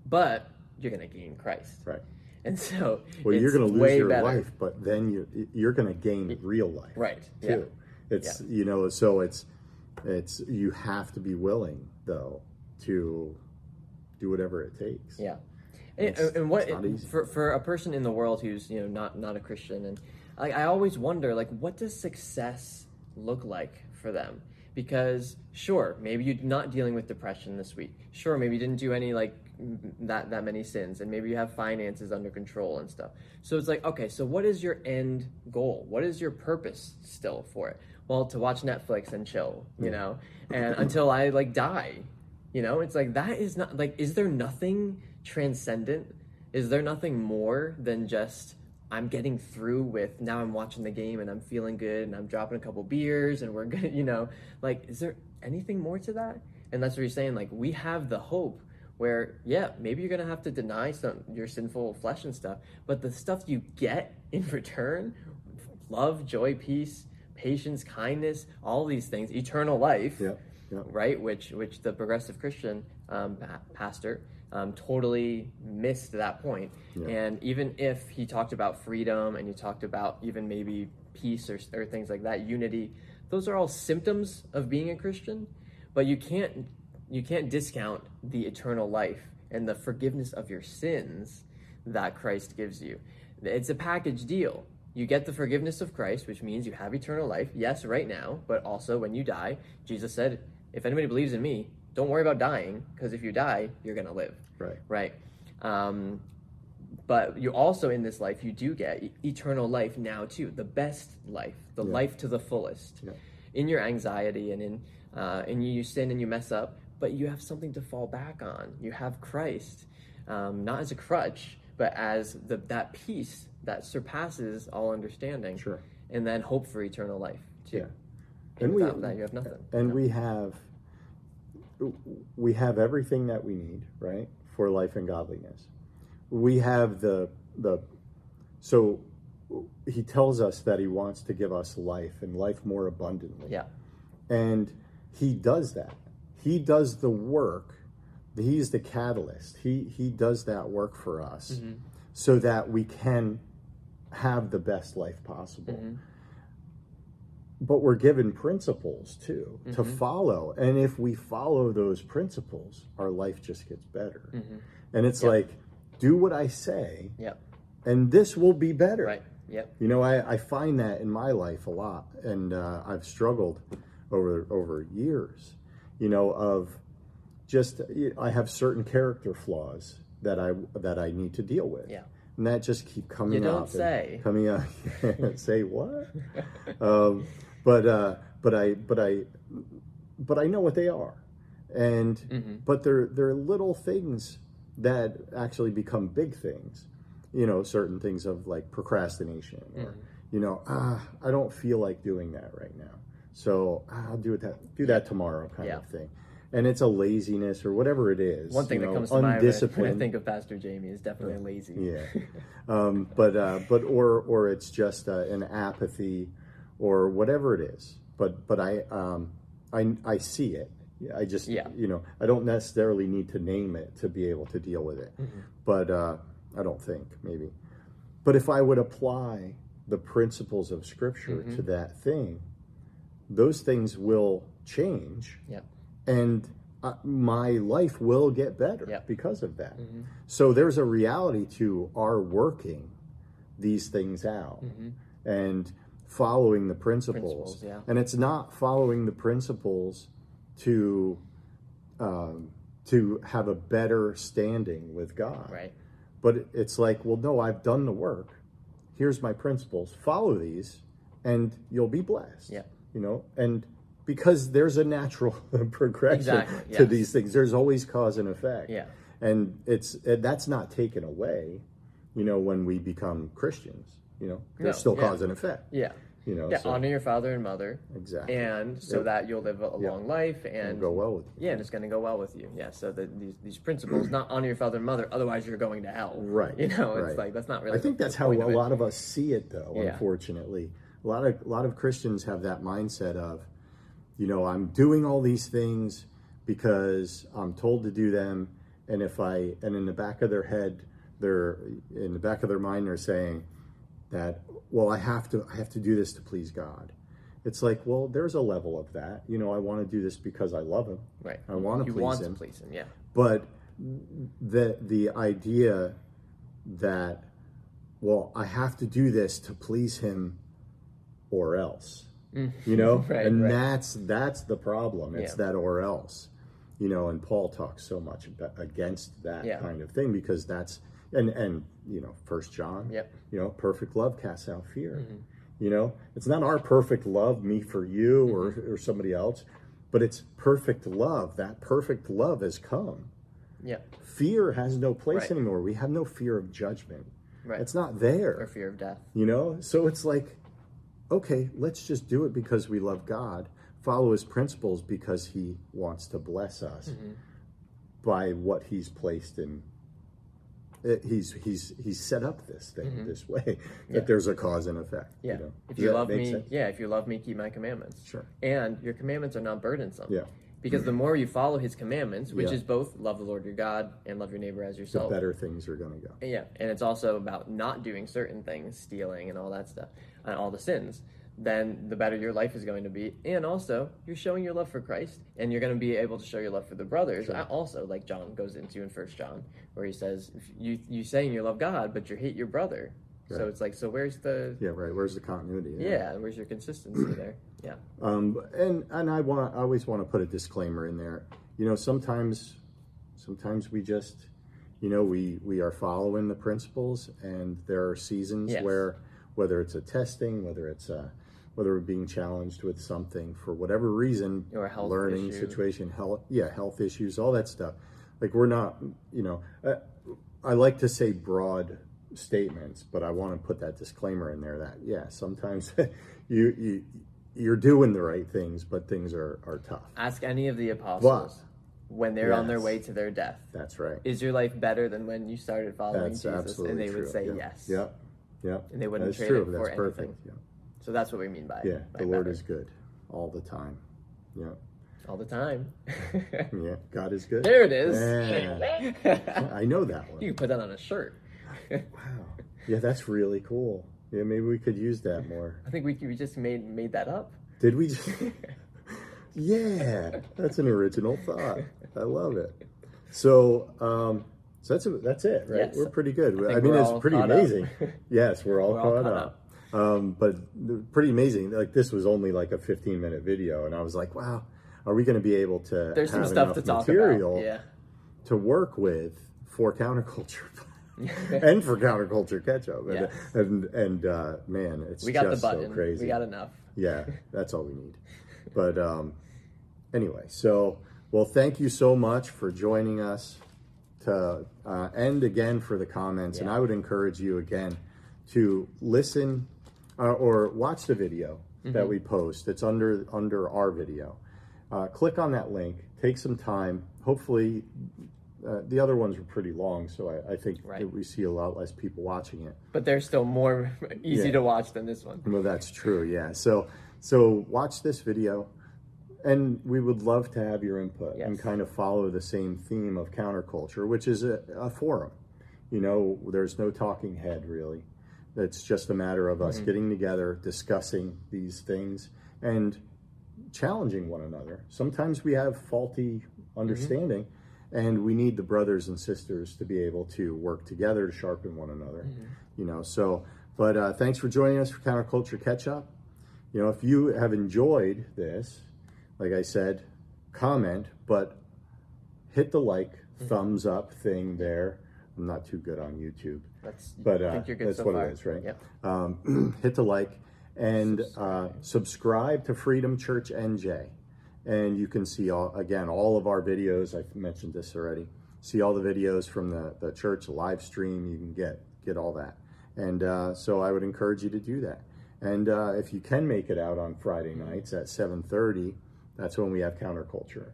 but you're going to gain Christ. right And so, Well, you're going to lose your better. life, but then you're you're going to gain real life, Right. Too. It's you know, so it's it's you have to be willing though to do whatever it takes. Yeah. And, what it's not easy. for for a person in the world who's you know not not a Christian and like I always wonder like what does success look like for them because sure maybe you're not dealing with depression this week sure maybe you didn't do any like that that many sins and maybe you have finances under control and stuff so it's like okay so what is your end goal what is your purpose still for it well to watch netflix and chill you know? And until i like die you know? It's like that is not like is there nothing transcendent? Is there nothing more than just I'm getting through with now I'm watching the game and I'm feeling good and I'm dropping a couple beers and we're good, you know, like is there anything more to that? And that's what you're saying, like we have the hope where yeah, maybe you're gonna have to deny some your sinful flesh and stuff, but the stuff you get in return, love, joy, peace, patience, kindness, all these things, eternal life, Yeah, yeah. right? Which which the progressive Christian um, pastor um, totally missed that point. Yeah. And even if he talked about freedom and he talked about even maybe peace or, or things like that, unity, those are all symptoms of being a Christian. But you can't you can't discount the eternal life and the forgiveness of your sins that Christ gives you. It's a package deal. You get the forgiveness of Christ, which means you have eternal life, yes, right now, but also when you die, Jesus said, if anybody believes in me, don't worry about dying, because if you die, you're going to live Right. right? Um, but you also in this life you do get eternal life now too, the best life, the Yeah. life to the fullest. Yeah. In your anxiety and in uh, and you sin and you mess up, but you have something to fall back on. You have Christ, um, not as a crutch, but as the that peace that surpasses all understanding. Sure. And then hope for eternal life too. Yeah. And, And we- without that, you have nothing. and No. we have we have everything that we need right for life and godliness we have the the so he tells us that he wants to give us life and life more abundantly yeah, and he does that he does the work he's the catalyst he he does that work for us mm-hmm. so that we can have the best life possible. Mm-hmm. But we're given principles too to mm-hmm. follow. And if we follow those principles our life just gets better. Mm-hmm. And it's Yep. like do what i say yep, and this will be better. Right, yep, you know i, I find that in my life a lot. And uh, i've struggled over over years you know of just i have certain character flaws that i that i need to deal with. Yeah, and that just keep coming You don't up say. coming up say what um, but uh, but i but i but i know what they are and Mm-hmm. but they're they're little things that actually become big things you know certain things of like procrastination or Mm-hmm. you know ah, i don't feel like doing that right now so ah, i'll do it that do that tomorrow kind Yeah. of thing and it's a laziness or whatever it is One thing that know, comes to mind when I- undisciplined. think of Pastor Jamie is definitely lazy. yeah. Um, but uh, but or or it's just uh, an apathy or whatever it is. But but i um, i i see it. I just Yeah. you know i don't necessarily need to name it to be able to deal with it. But uh, i don't think maybe. But if i would apply the principles of scripture to that thing those things will change. Yep. And uh, my life will get better Yep. because of that. So there's a reality to our working these things out and following the principles. Principles, yeah. And it's not following the principles to um, to have a better standing with God. Right. But it's like, well, no, I've done the work. Here's my principles. Follow these, and you'll be blessed. Yeah. You know, and because there's a natural progression Exactly, to yes. these things. There's always cause and effect. Yeah. And it's that's not taken away. You know, when we become Christians, you know, there's No, still yeah. cause and effect. Yeah. You know, Yeah. so- honor your father and mother. Exactly. And so Yep. that you'll live a, Yep. long life and and go well with you. Yeah, and it's going to go well with you. Yeah. So the, these these principles, not honor your father and mother, otherwise you're going to hell. Right, You know, it's right. like that's not really. I think that's how a lot of us see it, though. Yeah. Unfortunately, a lot of a lot of Christians have that mindset of, you know, I'm doing all these things because I'm told to do them, and if I and in the back of their head, they're in the back of their mind, they're saying that, well, I have to I have to do this to please God. It's like, well, there's a level of that. You know, I want to do this because I love Him. Right. I want to you please want Him to please him. Yeah. but the the idea that well i have to do this to please him or else You know, Right, and right. that's that's the problem. It's Yeah. that or else. You know, and Paul talks so much about, against that Yeah. kind of thing because that's and and you know, First John. Yep. Mm-hmm. You know, perfect love casts out fear. You know, it's not our perfect love, me for you Mm-hmm. or or somebody else, but it's perfect love. That perfect love has come. Yeah. Fear has no place Right. anymore. We have no fear of judgment. Right. It's not there or fear of death. you know so it's like okay let's just do it because we love god follow his principles because he wants to bless us Mm-hmm. by what he's placed in he's he's he's set up this thing this way that Mm-hmm. Yeah. there's a cause and effect Yeah. you know? If you love me, sense? yeah, if you love me, keep my commandments. Sure. And your commandments are not burdensome. yeah Because the more you follow his commandments, which Yeah. is both love the Lord your God and love your neighbor as the yourself. better things are going to go Yeah, and it's also about not doing certain things, stealing and all that stuff, and all the sins. Then the better your life is going to be, and also you're showing your love for Christ, and you're going to be able to show your love for the brothers. I- Also, like John goes into in First John, where he says, if "You you saying you love God, but you hate your brother." So it's like, so where's the yeah right where's the continuity yeah? Where's your consistency there? Yeah, Um, and and I want I always want to put a disclaimer in there. You know, sometimes sometimes we just you know we we are following the principles, and there are seasons Yes. where whether it's a testing, whether it's a whether we're being challenged with something for whatever reason, Or health learning issue. situation, health, yeah, health issues, all that stuff. Like we're not, you know, uh, I like to say broad statements, but I want to put that disclaimer in there that yeah, sometimes you you you're doing the right things, but things are are tough. ask any of the apostles when they're on their way to their death. That's right. Is your life better than when you started following That's Jesus? absolutely And they true. would say Yep. yes. Yep. Yep. And they wouldn't That's trade true. it That's for perfect. anything. Yeah. So that's what we mean by Yeah. by The Lord better. is good all the time. Yeah. all the time. Yeah. God is good. there it is. Yeah. I know that one. you can put that on a shirt. Wow. Yeah, that's really cool. Yeah, maybe we could use that more. I think we we just made made that up. Did we? Just... yeah, that's an original thought. I love it. So, um, so that's that's it, right? Yes. We're pretty good. I, think mean, it's pretty amazing. yes, we're all We're all caught, caught up. Um, but pretty amazing. Like this was only like a 15 minute video, and I was like, wow, are we going to be able to There's some stuff to talk material about. Yeah. to work with for counterculture? and for counterculture Catch Up, and Yes. and, and uh, man, it's We got the just button. so crazy. We got enough. Yeah, that's all we need. But um, anyway, so well, thank you so much for joining us. To uh, end again for the comments, and I would encourage you again to listen uh, or watch the video Mm-hmm. that we post. It's under under our video. Uh, click on that link. Take some time. Hopefully, uh, the other ones were pretty long, so I, I think Right. we see a lot less people watching it. But they're still more easy Yeah. to watch than this one. Well, that's true. Yeah. So, so watch this video, and we would love to have your input and kind of follow the same theme of counterculture, which is a, a forum. You know, there's no talking head really. It's just a matter of us mm-hmm. getting together, discussing these things, and challenging one another. Sometimes we have faulty mm-hmm. understanding, and we need the brothers and sisters to be able to work together to sharpen one another. Mm-hmm. You know, so. But uh, thanks for joining us for Counterculture Catch Up. You know, if you have enjoyed this, like I said, comment, but hit the like, thumbs up thing there. I'm not too good on YouTube, That's but uh, think you're good that's so what far. it is, right? Yep. um, hit the like and uh, subscribe to Freedom Church NJ. And you can see all again all of our videos. I've mentioned this already. See all the videos from the, the church live stream. You can get get all that. And uh, so I would encourage you to do that. And uh, if you can make it out on Friday nights at 7:30, that's when we have counterculture,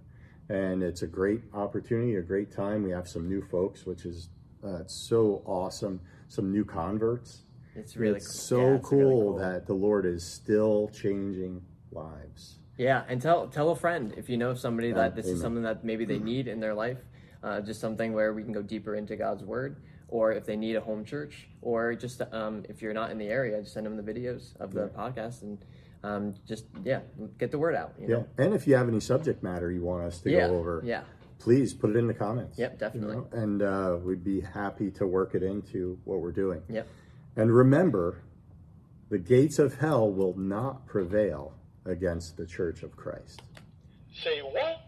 and it's a great opportunity, a great time. We have some new folks, which is uh, it's so awesome. Some new converts. It's really it's cool. so Yeah, it's really cool, cool. that the Lord is still changing lives. Yeah, and tell tell a friend if you know somebody that this is something that maybe they need in their life, uh, just something where we can go deeper into God's Word, or if they need a home church, or just um, if you're not in the area, just send them the videos of the podcast and um, just yeah, get the word out. You Yeah, know? and if you have any subject matter you want us to yeah, go over, yeah, please put it in the comments. Yep, you definitely. know, and uh, we'd be happy to work it into what we're doing. yep. And remember, the gates of hell will not prevail against the Church of Christ. Say what?